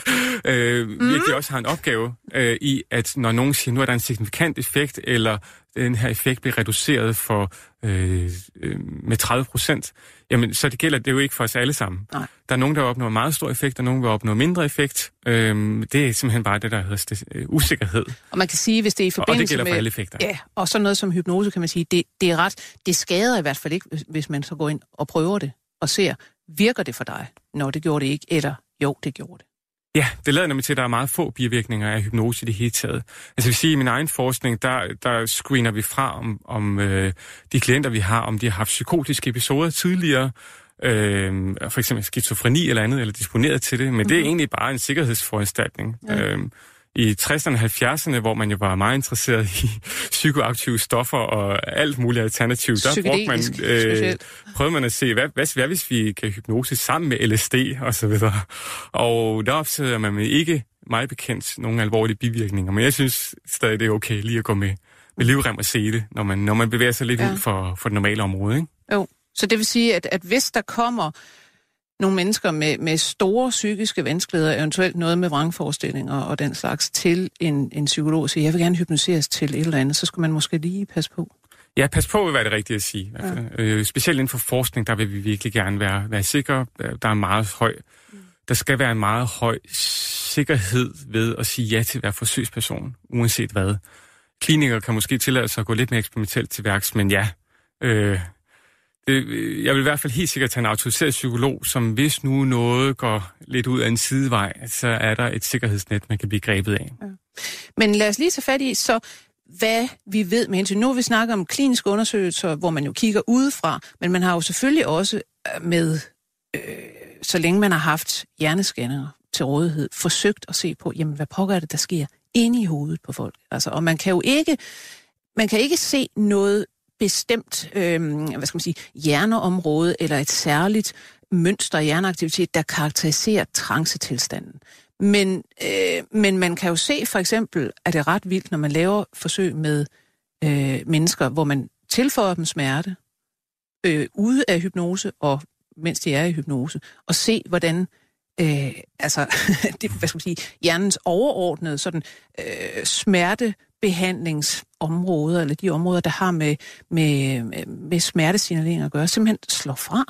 <laughs> øh, mm. virkelig også har en opgave øh, i, at når nogen siger, nu er der en signifikant effekt, eller den her effekt bliver reduceret for øh, øh, med 30 procent, jamen så det gælder det jo ikke for os alle sammen. Nej. Der er nogen, der opnår meget stor effekt, og nogen, der opnår mindre effekt. Øh, det er simpelthen bare det, der hedder øh, usikkerhed. Og man kan sige, hvis det er i forbindelse med... Og det gælder med, for alle effekter. Ja, og sådan noget som hypnose, kan man sige, det, det er ret... Det skader i hvert fald ikke, hvis man så går ind og prøver det, og ser, virker det for dig? Når det gjorde det ikke, eller jo, det gjorde det. Ja, det lader nemlig til, at der er meget få bivirkninger af hypnose i det hele taget. Altså vil sige, i min egen forskning, der, der screener vi fra, om, om øh, de klienter, vi har, om de har haft psykotiske episoder tidligere, øh, for eksempel skizofreni eller andet, eller disponeret til det, men mm-hmm. det er mhm. egentlig bare en sikkerhedsforanstaltning. Ja. Øh, i 60'erne og 70'erne, hvor man jo var meget interesseret i <laughs> psykoaktive stoffer og alt muligt alternativt, der brugte man, øh, prøvede man at se, hvad, hvad, hvad hvis vi kan hypnose sammen med LSD og så videre. Og der opsætter man med ikke meget bekendt nogle alvorlige bivirkninger, men jeg synes stadig, det er okay lige at gå med, med livrem og se det, når man, når man bevæger sig lidt ja. ud for, for det normale område. Ikke? Jo, så det vil sige, at, at hvis der kommer nogle mennesker med, med store psykiske vanskeligheder, eventuelt noget med vrangforestillinger og den slags, til en, en psykolog og siger, jeg vil gerne hypnotiseres til et eller andet, så skal man måske lige passe på. Ja, pas på vil være det rigtige at sige. Ja. Øh, specielt inden for forskning, der vil vi virkelig gerne være, være sikre. Der er meget høj, der skal være en meget høj sikkerhed ved at sige ja til at være forsøgsperson, uanset hvad. Klinikere kan måske tillade sig at gå lidt mere eksperimentelt til værks, men ja, øh, det, jeg vil i hvert fald helt sikkert tage en autoriseret psykolog, som hvis nu noget går lidt ud af en sidevej, så er der et sikkerhedsnet, man kan blive grebet af. Ja. Men lad os lige tage fat i, så hvad vi ved med hensyn. Nu vi snakker om kliniske undersøgelser, hvor man jo kigger udefra, men man har jo selvfølgelig også øh, med, øh, så længe man har haft hjerneskanninger til rådighed, forsøgt at se på, jamen hvad pokker er det, der sker inde i hovedet på folk. Altså, og man kan jo ikke, man kan ikke se noget bestemt øh, hvad skal man sige, hjerneområde eller et særligt mønster i hjerneaktivitet, der karakteriserer trancetilstanden. Men, øh, men man kan jo se for eksempel, at det er ret vildt, når man laver forsøg med øh, mennesker, hvor man tilføjer dem smerte øh, ude af hypnose og mens de er i hypnose, og se, hvordan øh, altså, <laughs> det, hvad skal man sige, hjernens overordnede sådan, øh, behandlingsområder, eller de områder, der har med, med, med smertesignalering at gøre, simpelthen slår fra,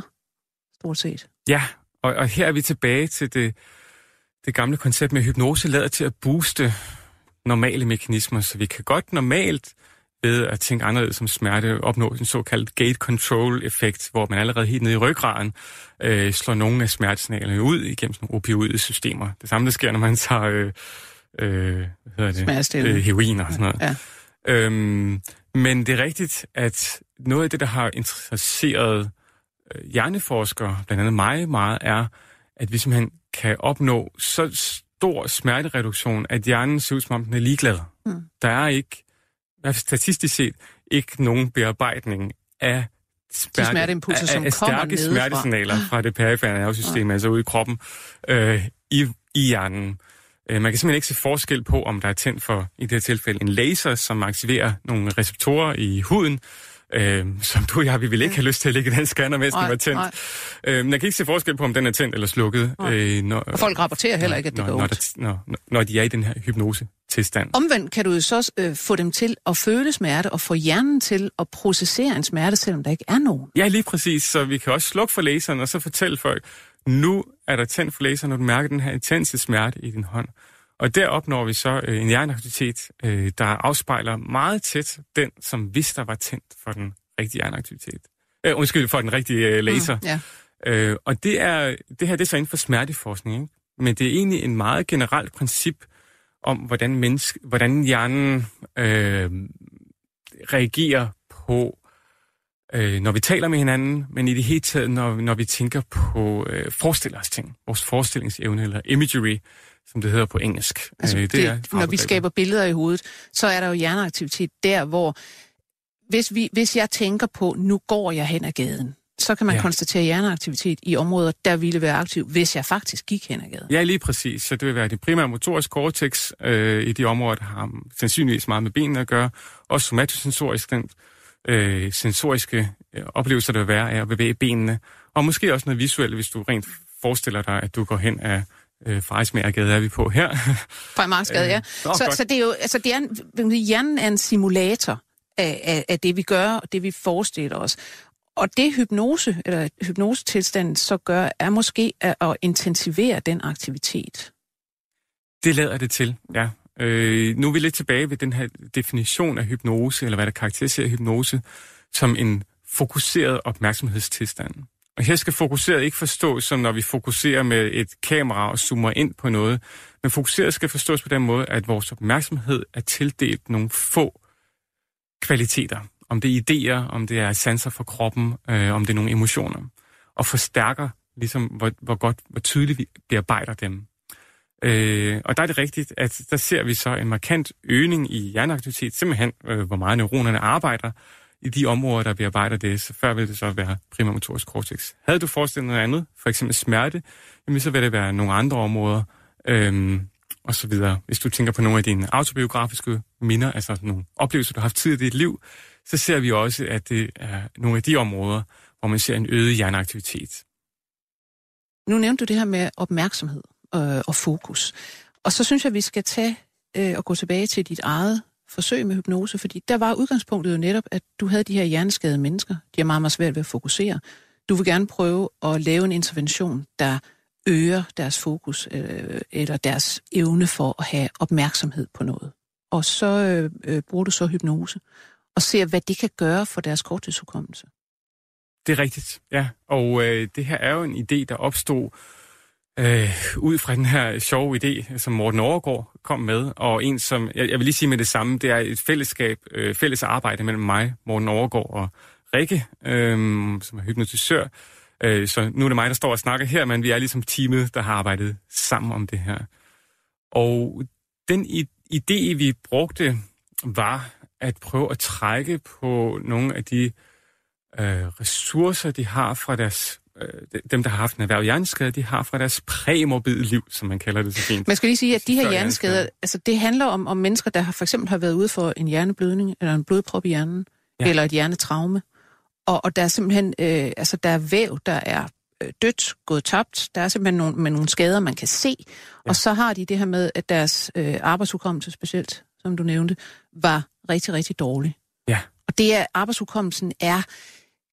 stort set. Ja, og, og her er vi tilbage til det, det gamle koncept med hypnose lader til at booste normale mekanismer, så vi kan godt normalt ved at tænke anderledes som smerte opnå en såkaldt gate control effekt, hvor man allerede helt nede i ryggraden øh, slår nogle af smertesignalerne ud igennem sådan opioide systemer. Det samme, der sker, når man tager øh, øh, hvad hedder det? Øh, heroin og sådan noget. Ja. Øhm, men det er rigtigt, at noget af det, der har interesseret øh, hjerneforskere, blandt andet mig meget, er, at vi simpelthen kan opnå så stor smertereduktion, at hjernen ser ud som om den er ligeglad. Mm. Der er ikke, statistisk set, ikke nogen bearbejdning af smerte, smerteimpulser, som af, af stærke smertesignaler fra det perifære nervesystem, ja. altså ude i kroppen, øh, i, i hjernen. Øh, man kan simpelthen ikke se forskel på, om der er tændt for, i det her tilfælde, en laser, som aktiverer nogle receptorer i huden, øh, som du og jeg, vi vil ikke have lyst til at lægge den scanner, mens den var tændt. Øh, men jeg kan ikke se forskel på, om den er tændt eller slukket. Øh, når, og folk rapporterer heller ikke, at det når, går når, der, når, når de er i den her hypnose tilstand. Omvendt kan du jo så øh, få dem til at føle smerte og få hjernen til at processere en smerte, selvom der ikke er nogen. Ja, lige præcis. Så vi kan også slukke for laseren og så fortælle folk, nu er der tændt for laseren, når du mærker den her intense smerte i din hånd. Og der opnår vi så øh, en hjerneaktivitet, øh, der afspejler meget tæt den, som hvis der var tændt for den rigtige hjerneaktivitet. Øh, undskyld, for den rigtige øh, laser. Mm, ja. øh, og det, er, det her det er så inden for smerteforskning, ikke? men det er egentlig en meget generelt princip om, hvordan, menneske, hvordan hjernen øh, reagerer på, øh, når vi taler med hinanden, men i det hele taget, når, når vi tænker på øh, forestiller os ting, vores forestillingsevne eller imagery, som det hedder på engelsk. Altså, øh, det, det er når vi skaber billeder i hovedet, så er der jo hjerneaktivitet der, hvor hvis, vi, hvis jeg tænker på, nu går jeg hen ad gaden, så kan man ja. konstatere hjerneaktivitet i områder, der ville være aktiv, hvis jeg faktisk gik hen ad gaden. Ja, lige præcis. Så det vil være det primære motoriske cortex øh, i de områder, der har sandsynligvis meget med benene at gøre. Også somatosensorisk, den øh, sensoriske øh, oplevelser, der vil være af at bevæge benene. Og måske også noget visuelt, hvis du rent forestiller dig, at du går hen af øh, Frederiksmagergade er vi på her. <laughs> Frederiksmagergade, ja. Øh, så, så det er jo, altså det er, hjernen er en simulator af, af, af det, vi gør, og det, vi forestiller os. Og det hypnose, eller hypnosetilstanden så gør, er måske at, at intensivere den aktivitet. Det lader det til, ja. Øh, nu er vi lidt tilbage ved den her definition af hypnose, eller hvad der karakteriserer hypnose, som en fokuseret opmærksomhedstilstand. Og her skal fokuseret ikke forstås som, når vi fokuserer med et kamera og zoomer ind på noget, men fokuseret skal forstås på den måde, at vores opmærksomhed er tildelt nogle få kvaliteter. Om det er idéer, om det er sanser for kroppen, øh, om det er nogle emotioner. Og forstærker ligesom, hvor, hvor godt, hvor tydeligt vi bearbejder dem. Øh, og der er det rigtigt, at der ser vi så en markant øgning i hjerneaktivitet, simpelthen øh, hvor meget neuronerne arbejder i de områder, der bearbejder det. Så før vil det så være primomotorisk cortex. Havde du forestillet noget andet, for eksempel smerte, jamen så vil det være nogle andre områder, øh, og så videre. Hvis du tænker på nogle af dine autobiografiske minder, altså nogle oplevelser, du har haft tid i dit liv, så ser vi også, at det er nogle af de områder, hvor man ser en øget hjerneaktivitet. Nu nævnte du det her med opmærksomhed øh, og fokus. Og så synes jeg, at vi skal tage øh, og gå tilbage til dit eget forsøg med hypnose, fordi der var udgangspunktet jo netop, at du havde de her hjerneskadede mennesker. De har meget, meget svært ved at fokusere. Du vil gerne prøve at lave en intervention, der øger deres fokus øh, eller deres evne for at have opmærksomhed på noget. Og så øh, øh, bruger du så hypnose og ser, hvad det kan gøre for deres korttidshukommelse. Det er rigtigt, ja. Og øh, det her er jo en idé, der opstod øh, ud fra den her sjove idé, som Morten Overgaard kom med, og en som, jeg, jeg vil lige sige med det samme, det er et fællesskab, øh, fælles arbejde mellem mig, Morten Overgaard og Rikke, øh, som er hypnotisør, Øh, så nu er det mig, der står og snakker her, men vi er ligesom teamet, der har arbejdet sammen om det her. Og den idé, vi brugte, var at prøve at trække på nogle af de øh, ressourcer, de har fra deres øh, dem, der har haft en erhverv hjerneskade, de har fra deres præmorbide liv, som man kalder det så fint. Man skal lige sige, at de her hjerneskader, altså det handler om, om mennesker, der har, for eksempel har været ude for en hjerneblødning, eller en blodprop i hjernen, ja. eller et hjernetraume. Og, og der er simpelthen, øh, altså der er væv, der er øh, dødt, gået tabt. Der er simpelthen nogle, med nogle skader, man kan se. Ja. Og så har de det her med, at deres øh, arbejdsudkommelse specielt, som du nævnte, var rigtig, rigtig dårlig. Ja. Og det er, arbejdsudkommelsen er,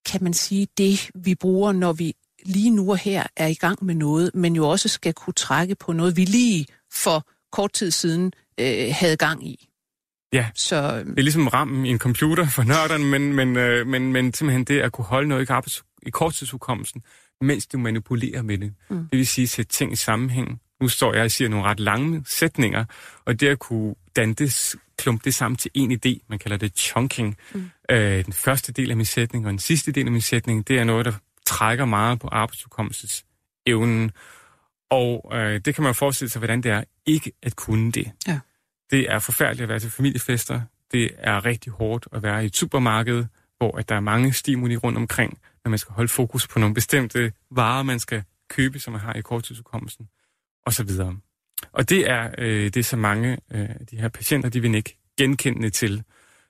kan man sige, det vi bruger, når vi lige nu og her er i gang med noget, men jo også skal kunne trække på noget, vi lige for kort tid siden øh, havde gang i. Ja, så, det er ligesom rammen i en computer for nørderne, men, men, øh, men, men simpelthen det at kunne holde noget i, arbejds, i korttidsudkommelsen, mens du manipulerer med det. Mm. Det vil sige sætte ting i sammenhæng. Nu står jeg og siger nogle ret lange sætninger, og det at kunne danne det, klumpe det sammen til en idé, man kalder det chunking. Mm. Øh, den første del af min sætning og den sidste del af min sætning, det er noget, der trækker meget på arbejdsudkommelsesevnen. Og øh, det kan man forestille sig, hvordan det er ikke at kunne det. Ja. Det er forfærdeligt at være til familiefester. Det er rigtig hårdt at være i et supermarked, hvor at der er mange stimuli rundt omkring, når man skal holde fokus på nogle bestemte varer, man skal købe, som man har i korttidsudkommelsen, og så videre. Og det er øh, det, så mange øh, de her patienter, de vil ikke genkendende til.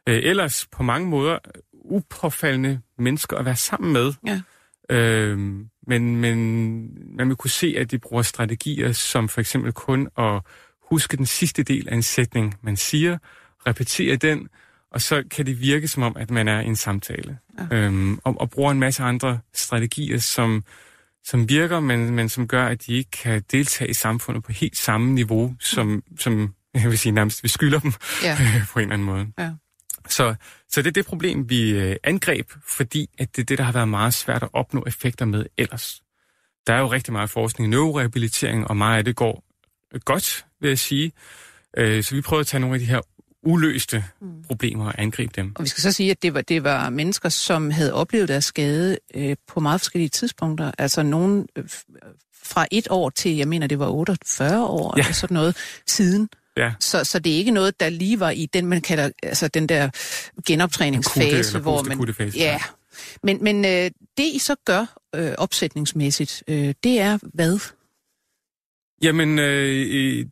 Øh, ellers på mange måder upåfaldende mennesker at være sammen med. Ja. Øh, men, men man vil kunne se, at de bruger strategier som for eksempel kun at huske den sidste del af en sætning, man siger, repetere den, og så kan det virke som om, at man er i en samtale. Ja. Øhm, og, og bruger en masse andre strategier, som, som virker, men, men som gør, at de ikke kan deltage i samfundet på helt samme niveau, som, som jeg vil sige nærmest, vi skylder dem ja. <laughs> på en eller anden måde. Ja. Så, så det er det problem, vi øh, angreb, fordi at det er det, der har været meget svært at opnå effekter med ellers. Der er jo rigtig meget forskning i neurorehabilitering, og meget af det går godt, vil jeg sige. Øh, så vi prøvede at tage nogle af de her uløste mm. problemer og angribe dem. Og vi skal så sige, at det var, det var mennesker, som havde oplevet deres skade øh, på meget forskellige tidspunkter. Altså nogen øh, fra et år til, jeg mener, det var 48 år ja. eller sådan noget siden. Ja. Så, så det er ikke noget, der lige var i den, man kalder altså den der genoptræningsfase, hvor man... Ja. Men, men øh, det, I så gør øh, opsætningsmæssigt, øh, det er hvad? Jamen, øh,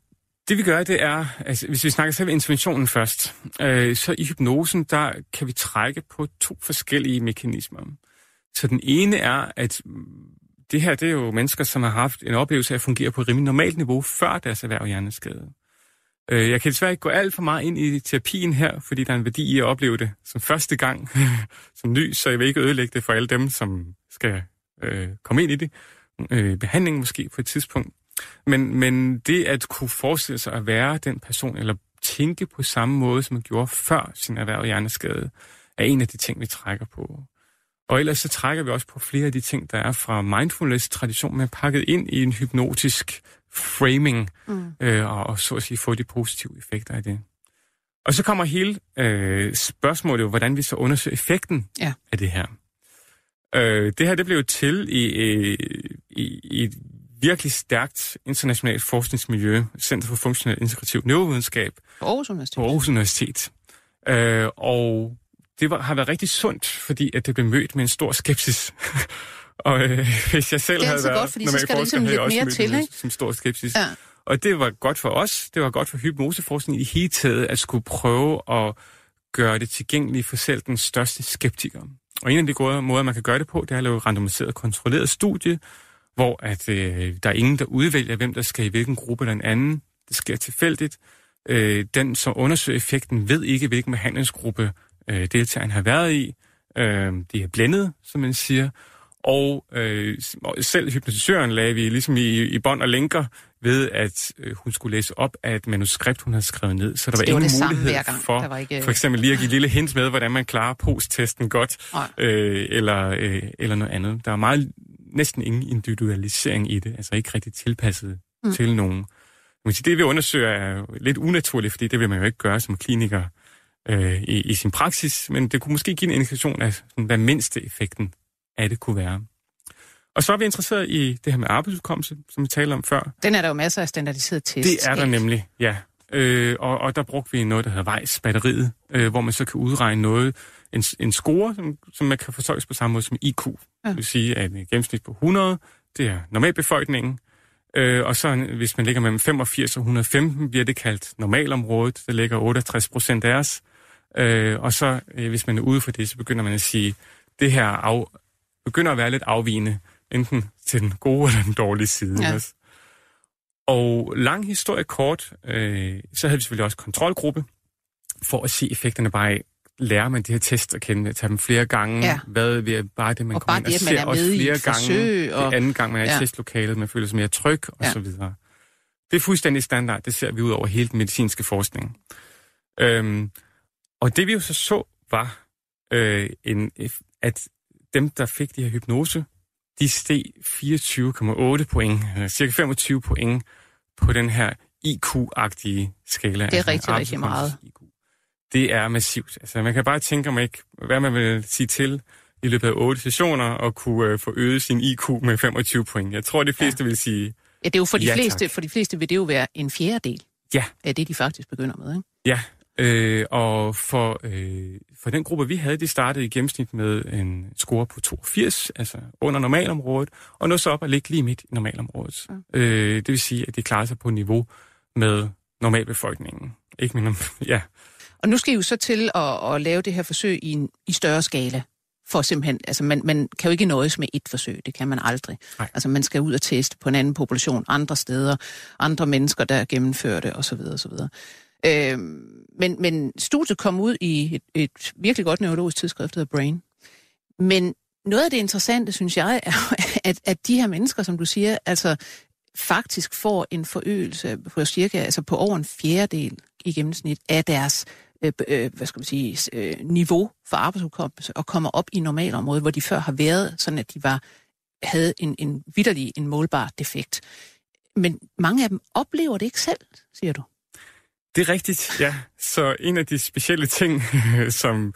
det vi gør, det er, altså, hvis vi snakker selv interventionen først, øh, så i hypnosen, der kan vi trække på to forskellige mekanismer. Så den ene er, at mm, det her, det er jo mennesker, som har haft en oplevelse af at fungere på et rimelig normalt niveau før deres erhverv hjerneskade. Øh, jeg kan desværre ikke gå alt for meget ind i terapien her, fordi der er en værdi i at opleve det som første gang <laughs> som ny, så jeg vil ikke ødelægge det for alle dem, som skal øh, komme ind i det. Øh, behandling måske på et tidspunkt. Men, men det at kunne forestille sig at være den person, eller tænke på samme måde, som man gjorde før sin erhverv hjerneskade, er en af de ting, vi trækker på. Og ellers så trækker vi også på flere af de ting, der er fra mindfulness-tradition, men pakket ind i en hypnotisk framing, mm. øh, og, og så at sige få de positive effekter af det. Og så kommer hele øh, spørgsmålet jo, hvordan vi så undersøger effekten ja. af det her. Øh, det her det blev til i, i, i, i et virkelig stærkt internationalt forskningsmiljø, Center for Funktionel Integrativ Neurovidenskab. På Aarhus Universitet. På Aarhus Universitet. Øh, og det var, har været rigtig sundt, fordi at det blev mødt med en stor skepsis. <laughs> og øh, hvis jeg selv havde været godt, fordi så skal ligesom lidt mere til, ikke? Som stor skepsis. Ja. Og det var godt for os, det var godt for hypnoseforskning i hele taget, at skulle prøve at gøre det tilgængeligt for selv den største skeptiker. Og en af de gode måder, man kan gøre det på, det er at lave randomiseret kontrolleret studie, hvor at øh, der er ingen, der udvælger, hvem der skal i hvilken gruppe eller en anden. Det sker tilfældigt. Øh, den, som undersøger effekten, ved ikke, hvilken behandlingsgruppe øh, deltageren har været i. Øh, de er blændet, som man siger. Og øh, selv hypnotisøren lagde vi ligesom i, i bånd og lænker ved, at øh, hun skulle læse op af et manuskript, hun havde skrevet ned. Så der var, var ingen mulighed for ikke... for eksempel lige at give et lille hint med, hvordan man klarer posttesten godt, øh, eller, øh, eller noget andet. Der er meget næsten ingen individualisering i det, altså ikke rigtig tilpasset mm. til nogen. Men det, vi undersøger, er lidt unaturligt, fordi det vil man jo ikke gøre som kliniker øh, i, i sin praksis, men det kunne måske give en indikation af, sådan, hvad mindste effekten af det kunne være. Og så er vi interesseret i det her med arbejdsudkommelse, som vi talte om før. Den er der jo masser af standardiseret test. Det er der nemlig, ja. Øh, og, og der brugte vi noget, der hedder Weiss-batteriet, øh, hvor man så kan udregne noget, en, en score, som, som man kan fortolkes på samme måde som IQ. Ja. Det vil sige, at et gennemsnit på 100, det er normalbefolkningen, øh, og så hvis man ligger mellem 85 og 115, bliver det kaldt normalområdet, der ligger 68 procent af os. Øh, og så øh, hvis man er ude for det, så begynder man at sige, det her af, begynder at være lidt afvigende, enten til den gode eller den dårlige side. Ja. Også. Og lang historie kort, øh, så havde vi selvfølgelig også kontrolgruppe, for at se effekterne bare af, lærer man de her tests at kende, at tage dem flere gange. Ja. Hvad ved bare det, man Og kommer ind og at man ser er også i flere gange. og- Det anden gang, man er i Ja. testlokalet, man føler sig mere tryg, og Ja. så videre. Det er fuldstændig standard. Det ser vi ud over hele den medicinske forskning. Øhm, og det vi jo så så, var, øh, en, at dem, der fik de her hypnose, de steg 24,8 point, cirka 25 point på den her IQ-agtige skala. Det er rigtig, rigtig meget. IQ. Det er massivt. Altså, man kan bare tænke om ikke, hvad man vil sige til i løbet af otte sessioner og kunne øh, få øget sin IQ med 25 point. Jeg tror, de fleste ja. vil sige, Ja, det er jo for de, Ja, fleste, tak. for de fleste vil det jo være en fjerdedel ja, af det, de faktisk begynder med. Ikke? Ja, øh, og for, øh, for den gruppe, vi havde, de startede i gennemsnit med en score på 82, altså under normalområdet, og nåede så op og ligge lige midt i normalområdet. Ja. Øh, det vil sige, at de klarer sig på niveau med normalbefolkningen. Ikke min, <laughs> ja, Og nu skal I jo så til at, at lave det her forsøg i en i større skala. For simpelthen, altså man, man kan jo ikke nøjes med et forsøg, det kan man aldrig. Nej. Altså man skal ud og teste på en anden population, andre steder, andre mennesker, der gennemfører det osv. osv. Øhm, men, men studiet kom ud i et, et virkelig godt neurologisk tidsskrift, der hedder Brain. Men noget af det interessante, synes jeg, er, <laughs> at, at de her mennesker, som du siger, altså faktisk får en forøgelse på cirka, altså på over en fjerdedel i gennemsnit af deres øh, øh, hvad skal man sige, øh, niveau for arbejdsudkommelse og kommer op i normalområdet, hvor de før har været sådan, at de var havde en, en vidderlig, en målbar defekt. Men mange af dem oplever det ikke selv, siger du. Det er rigtigt, ja. Så en af de specielle ting, <laughs> som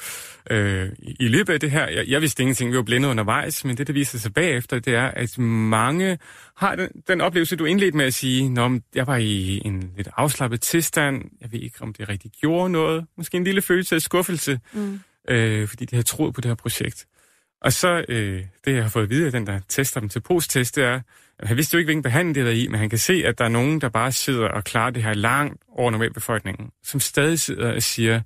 øh, i løbet af det her, jeg, jeg vidste ingenting, vi var blændet undervejs, men det, der viser sig bagefter, det er, at mange har den, den oplevelse, du indledte med at sige, Nå, jeg var i en lidt afslappet tilstand, jeg ved ikke, om det rigtig gjorde noget, måske en lille følelse af skuffelse, mm. øh, fordi de havde troet på det her projekt. Og så, øh, det jeg har fået at vide af den, der tester dem til posttest, det er, han vidste jo ikke, hvilken behandling det er i, men han kan se, at der er nogen, der bare sidder og klarer det her langt over normalbefolkningen, som stadig sidder og siger,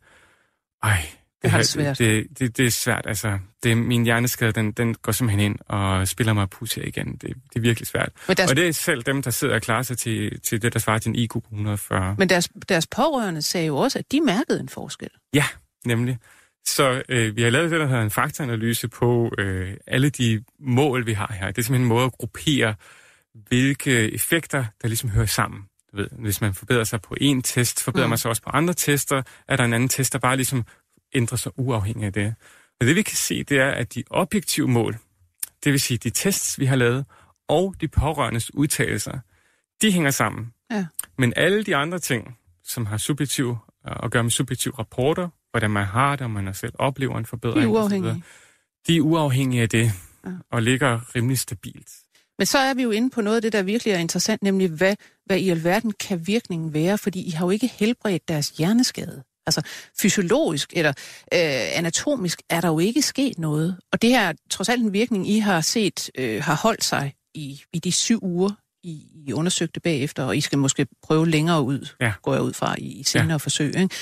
ej, Det her, det svært. Det, det, det er svært, altså. Det, min hjerneskade, den, den går simpelthen ind og spiller mig pus her igen. Det, det er virkelig svært. Men deres, Og det er selv dem, der sidder og klarer sig til, til det, der svarer til en IQ på 140. men deres, deres pårørende sagde jo også, at de mærkede en forskel. Ja, nemlig. Så øh, vi har lavet det, der hedder en faktaanalyse på øh, alle de mål, vi har her. Det er simpelthen en måde at gruppere, hvilke effekter, der ligesom hører sammen. Du ved, hvis man forbedrer sig på en test, forbedrer mm. man sig også på andre tester. Er der en anden test, der bare ligesom ændrer sig uafhængig af det. Men det vi kan se, det er, at de objektive mål, det vil sige de tests, vi har lavet, og de pårørendes udtalelser, de hænger sammen. Ja. Men alle de andre ting, som har subjektiv at gøre med subjektive rapporter, hvordan man har det, om man selv oplever en De forbedring. er og så uafhængige. videre, De er uafhængige af det, Ja. og ligger rimelig stabilt. Men så er vi jo inde på noget af det, der virkelig er interessant, nemlig hvad, hvad i alverden kan virkningen være, fordi I har jo ikke helbredt deres hjerneskade. Altså fysiologisk eller øh, anatomisk er der jo ikke sket noget. Og det her er trods alt en virkning, I har set, øh, har holdt sig i, i de syv uger, I, I undersøgte bagefter, og I skal måske prøve længere ud, Ja. går jeg ud fra, i, i senere ja. forsøg. Ikke?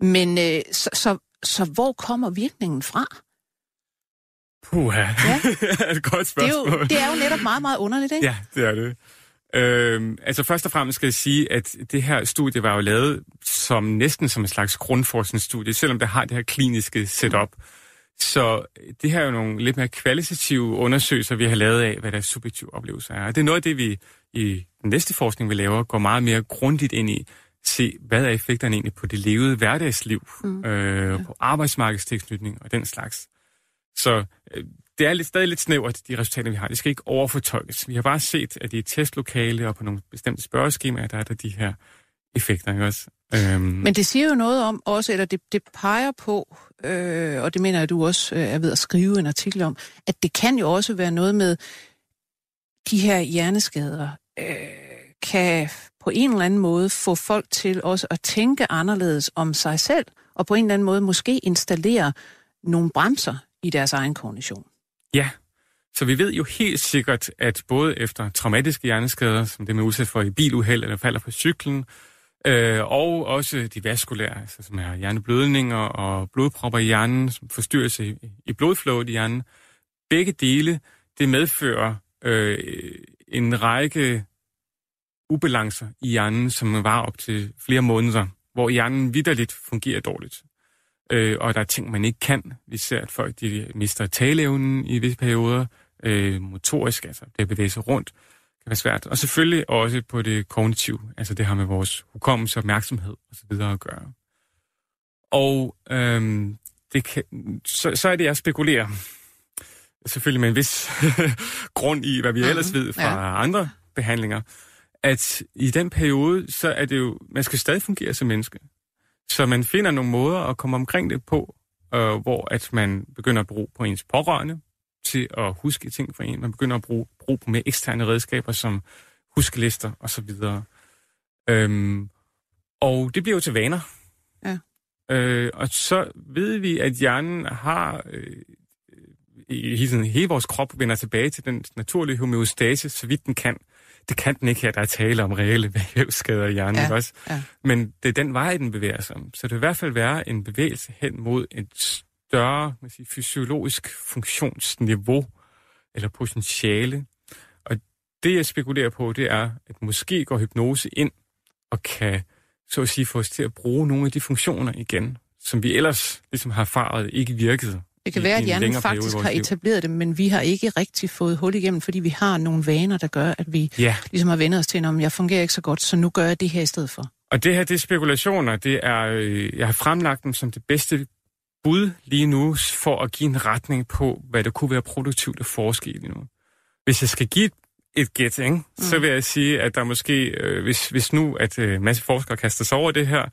Men øh, så, så, så hvor kommer virkningen fra? Puha, Ja. <laughs> et godt Det er, spørgsmål. jo, det er jo netop meget, meget underligt, ikke? Ja, det er det. Øhm, altså først og fremmest skal jeg sige, at det her studie var jo lavet som næsten som en slags grundforskningsstudie, selvom det har det her kliniske setup. Så det her er jo nogle lidt mere kvalitative undersøgelser, vi har lavet af, hvad deres subjektive oplevelser er. Og det er noget af det, vi i den næste forskning, vi laver, går meget mere grundigt ind i. Se, hvad er effekterne egentlig på det levede hverdagsliv, mm. øh, på arbejdsmarkedstilknytning og den slags. Så øh, det er lidt, stadig lidt snævert, de resultater, vi har. Det skal ikke overfortolkes. Vi har bare set, at i et testlokale og på nogle bestemte spørgeskemaer, der er der de her effekter, ikke også? Øhm, Men det siger jo noget om også, eller det, det peger på, øh, og det mener jeg, du også øh, er ved at skrive en artikel om, at det kan jo også være noget med de her hjerneskader, øh, kan på en eller anden måde få folk til også at tænke anderledes om sig selv, og på en eller anden måde måske installere nogle bremser i deres egen kognition. Ja, så vi ved jo helt sikkert, at både efter traumatiske hjerneskader, som det med udsat for i biluheld eller falder på cyklen, øh, og også de vaskulære, altså som er hjerneblødninger og blodpropper i hjernen, som forstyrrelse i, i blodflowet i hjernen, begge dele, det medfører øh, en række ubalancer i hjernen, som var op til flere måneder, hvor hjernen vidderligt fungerer dårligt øh, og der er ting, man ikke kan. Vi ser, at folk de mister taleevnen i visse perioder, øh, motorisk, altså det at bevæge sig rundt, kan være svært. Og selvfølgelig også på det kognitive, altså det har med vores hukommelse, opmærksomhed osv. at gøre. Og øhm, det kan, så, så er det, jeg spekulerer, selvfølgelig med en vis <laughs> grund i, hvad vi mm-hmm. ellers ved fra ja. andre behandlinger, at i den periode, så er det jo, man skal stadig fungere som menneske. Så man finder nogle måder at komme omkring det på, øh, hvor at man begynder at bruge på ens pårørende til at huske ting for en. Man begynder at bruge, bruge på mere eksterne redskaber som huskelister osv. Øhm, og det bliver jo til vaner. Ja. Øh, og så ved vi, at hjernen har... Øh, i hele, hele vores krop vender tilbage til den naturlige homeostase, så vidt den kan. Det kan den ikke her, der er tale om reelle vævsskader i hjernen, ja, også? Ja. Men det er den vej, den bevæger sig. Så det vil i hvert fald være en bevægelse hen mod et større man sige, fysiologisk funktionsniveau eller potentiale. Og det, jeg spekulerer på, det er, at måske går hypnose ind og kan så at sige, få os til at bruge nogle af de funktioner igen, som vi ellers ligesom har erfaret ikke virkede. Det kan i, være, at hjernen faktisk har etableret det, men vi har ikke rigtig fået hul igennem, fordi vi har nogle vaner, der gør, at vi ja. ligesom har vendt os til, om jeg fungerer ikke så godt, så nu gør jeg det her i stedet for. Og det her, det er spekulationer. Det er, øh, jeg har fremlagt dem som det bedste bud lige nu, for at give en retning på, hvad der kunne være produktivt at forske lige nu. Hvis jeg skal give et et gæt, ikke? Mm. så vil jeg sige, at der måske, øh, hvis, hvis nu at øh, masse forskere kaster sig over det her,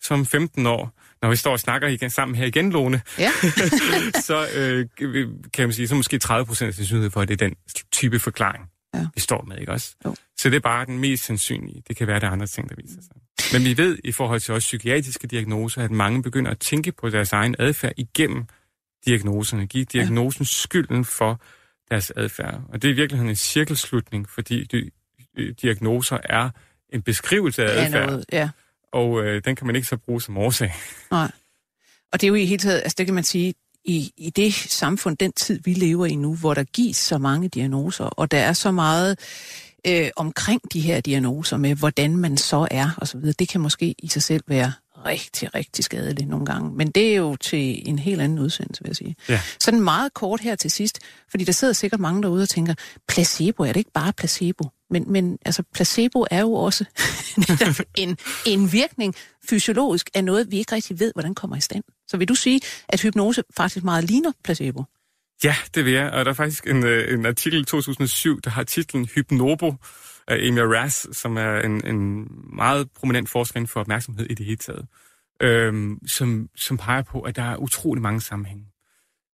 som 15 år, når vi står og snakker igen, sammen her igen, Lone, ja. <laughs> så øh, kan man sige, så måske 30 procent sandsynlighed for, at det er den type forklaring, ja. vi står med, ikke også? Jo. Så det er bare den mest sandsynlige. Det kan være, der er andre ting, der viser sig. Men vi ved i forhold til også psykiatriske diagnoser, at mange begynder at tænke på deres egen adfærd igennem diagnoserne. Give diagnosen ja. skylden for, deres adfærd. Og det er i virkeligheden en cirkelslutning, fordi de, diagnoser er en beskrivelse af adfærd. Noget, ja. Og øh, den kan man ikke så bruge som årsag. Nej. Og det er jo i hele taget, altså det kan man sige, i, i det samfund, den tid vi lever i nu, hvor der gives så mange diagnoser, og der er så meget øh, omkring de her diagnoser med, hvordan man så er, og så videre, det kan måske i sig selv være rigtig, rigtig skadeligt nogle gange. Men det er jo til en helt anden udsendelse, vil jeg sige. Ja. Sådan meget kort her til sidst, fordi der sidder sikkert mange derude og tænker, placebo, er det ikke bare placebo? Men, men altså, placebo er jo også <laughs> en, en virkning fysiologisk af noget, vi ikke rigtig ved, hvordan kommer i stand. Så vil du sige, at hypnose faktisk meget ligner placebo? Ja, det vil jeg. Og der er faktisk en, øh, en artikel i 2007, der har titlen Hypnobo, af Emil Rass, som er en, en meget prominent forsker for opmærksomhed i det hele taget, øhm, som, som peger på, at der er utrolig mange sammenhænge.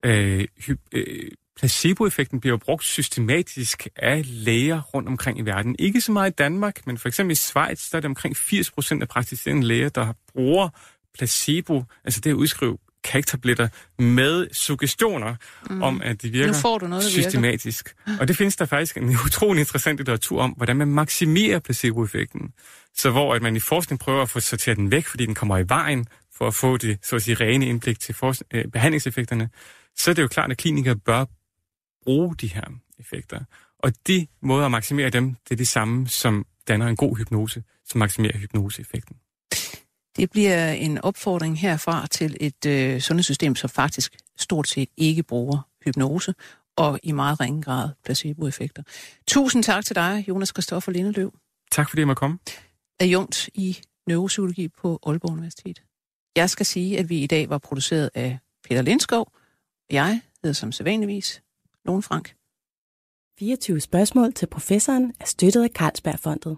Øh, øh, placeboeffekten bliver brugt systematisk af læger rundt omkring i verden. Ikke så meget i Danmark, men for eksempel i Schweiz, der er det omkring 80% af praktiserende læger, der bruger placebo, altså det at udskrive kagtabletter med suggestioner mm. om, at de virker nu får du noget, systematisk. Virker. Og det findes der faktisk en utrolig interessant litteratur om, hvordan man maksimerer placeboeffekten. Så hvor at man i forskning prøver at få sorteret den væk, fordi den kommer i vejen, for at få det så at sige, rene indblik til for, øh, behandlingseffekterne, så er det jo klart, at klinikere bør bruge de her effekter. Og de måder at maksimere dem, det er det samme, som danner en god hypnose, som maksimerer hypnoseeffekten. Det bliver en opfordring herfra til et øh, sundhedssystem, som faktisk stort set ikke bruger hypnose, og i meget ringe grad placeboeffekter. Tusind tak til dig, Jonas Kristoffer Lindeløv. Tak fordi jeg måtte komme. Adjunkt i neuropsykologi på Aalborg Universitet. Jeg skal sige, at vi i dag var produceret af Peter Lindskov. Jeg hedder som sædvanligvis Lone Frank. 24 spørgsmål til professoren er støttet af Carlsbergfondet.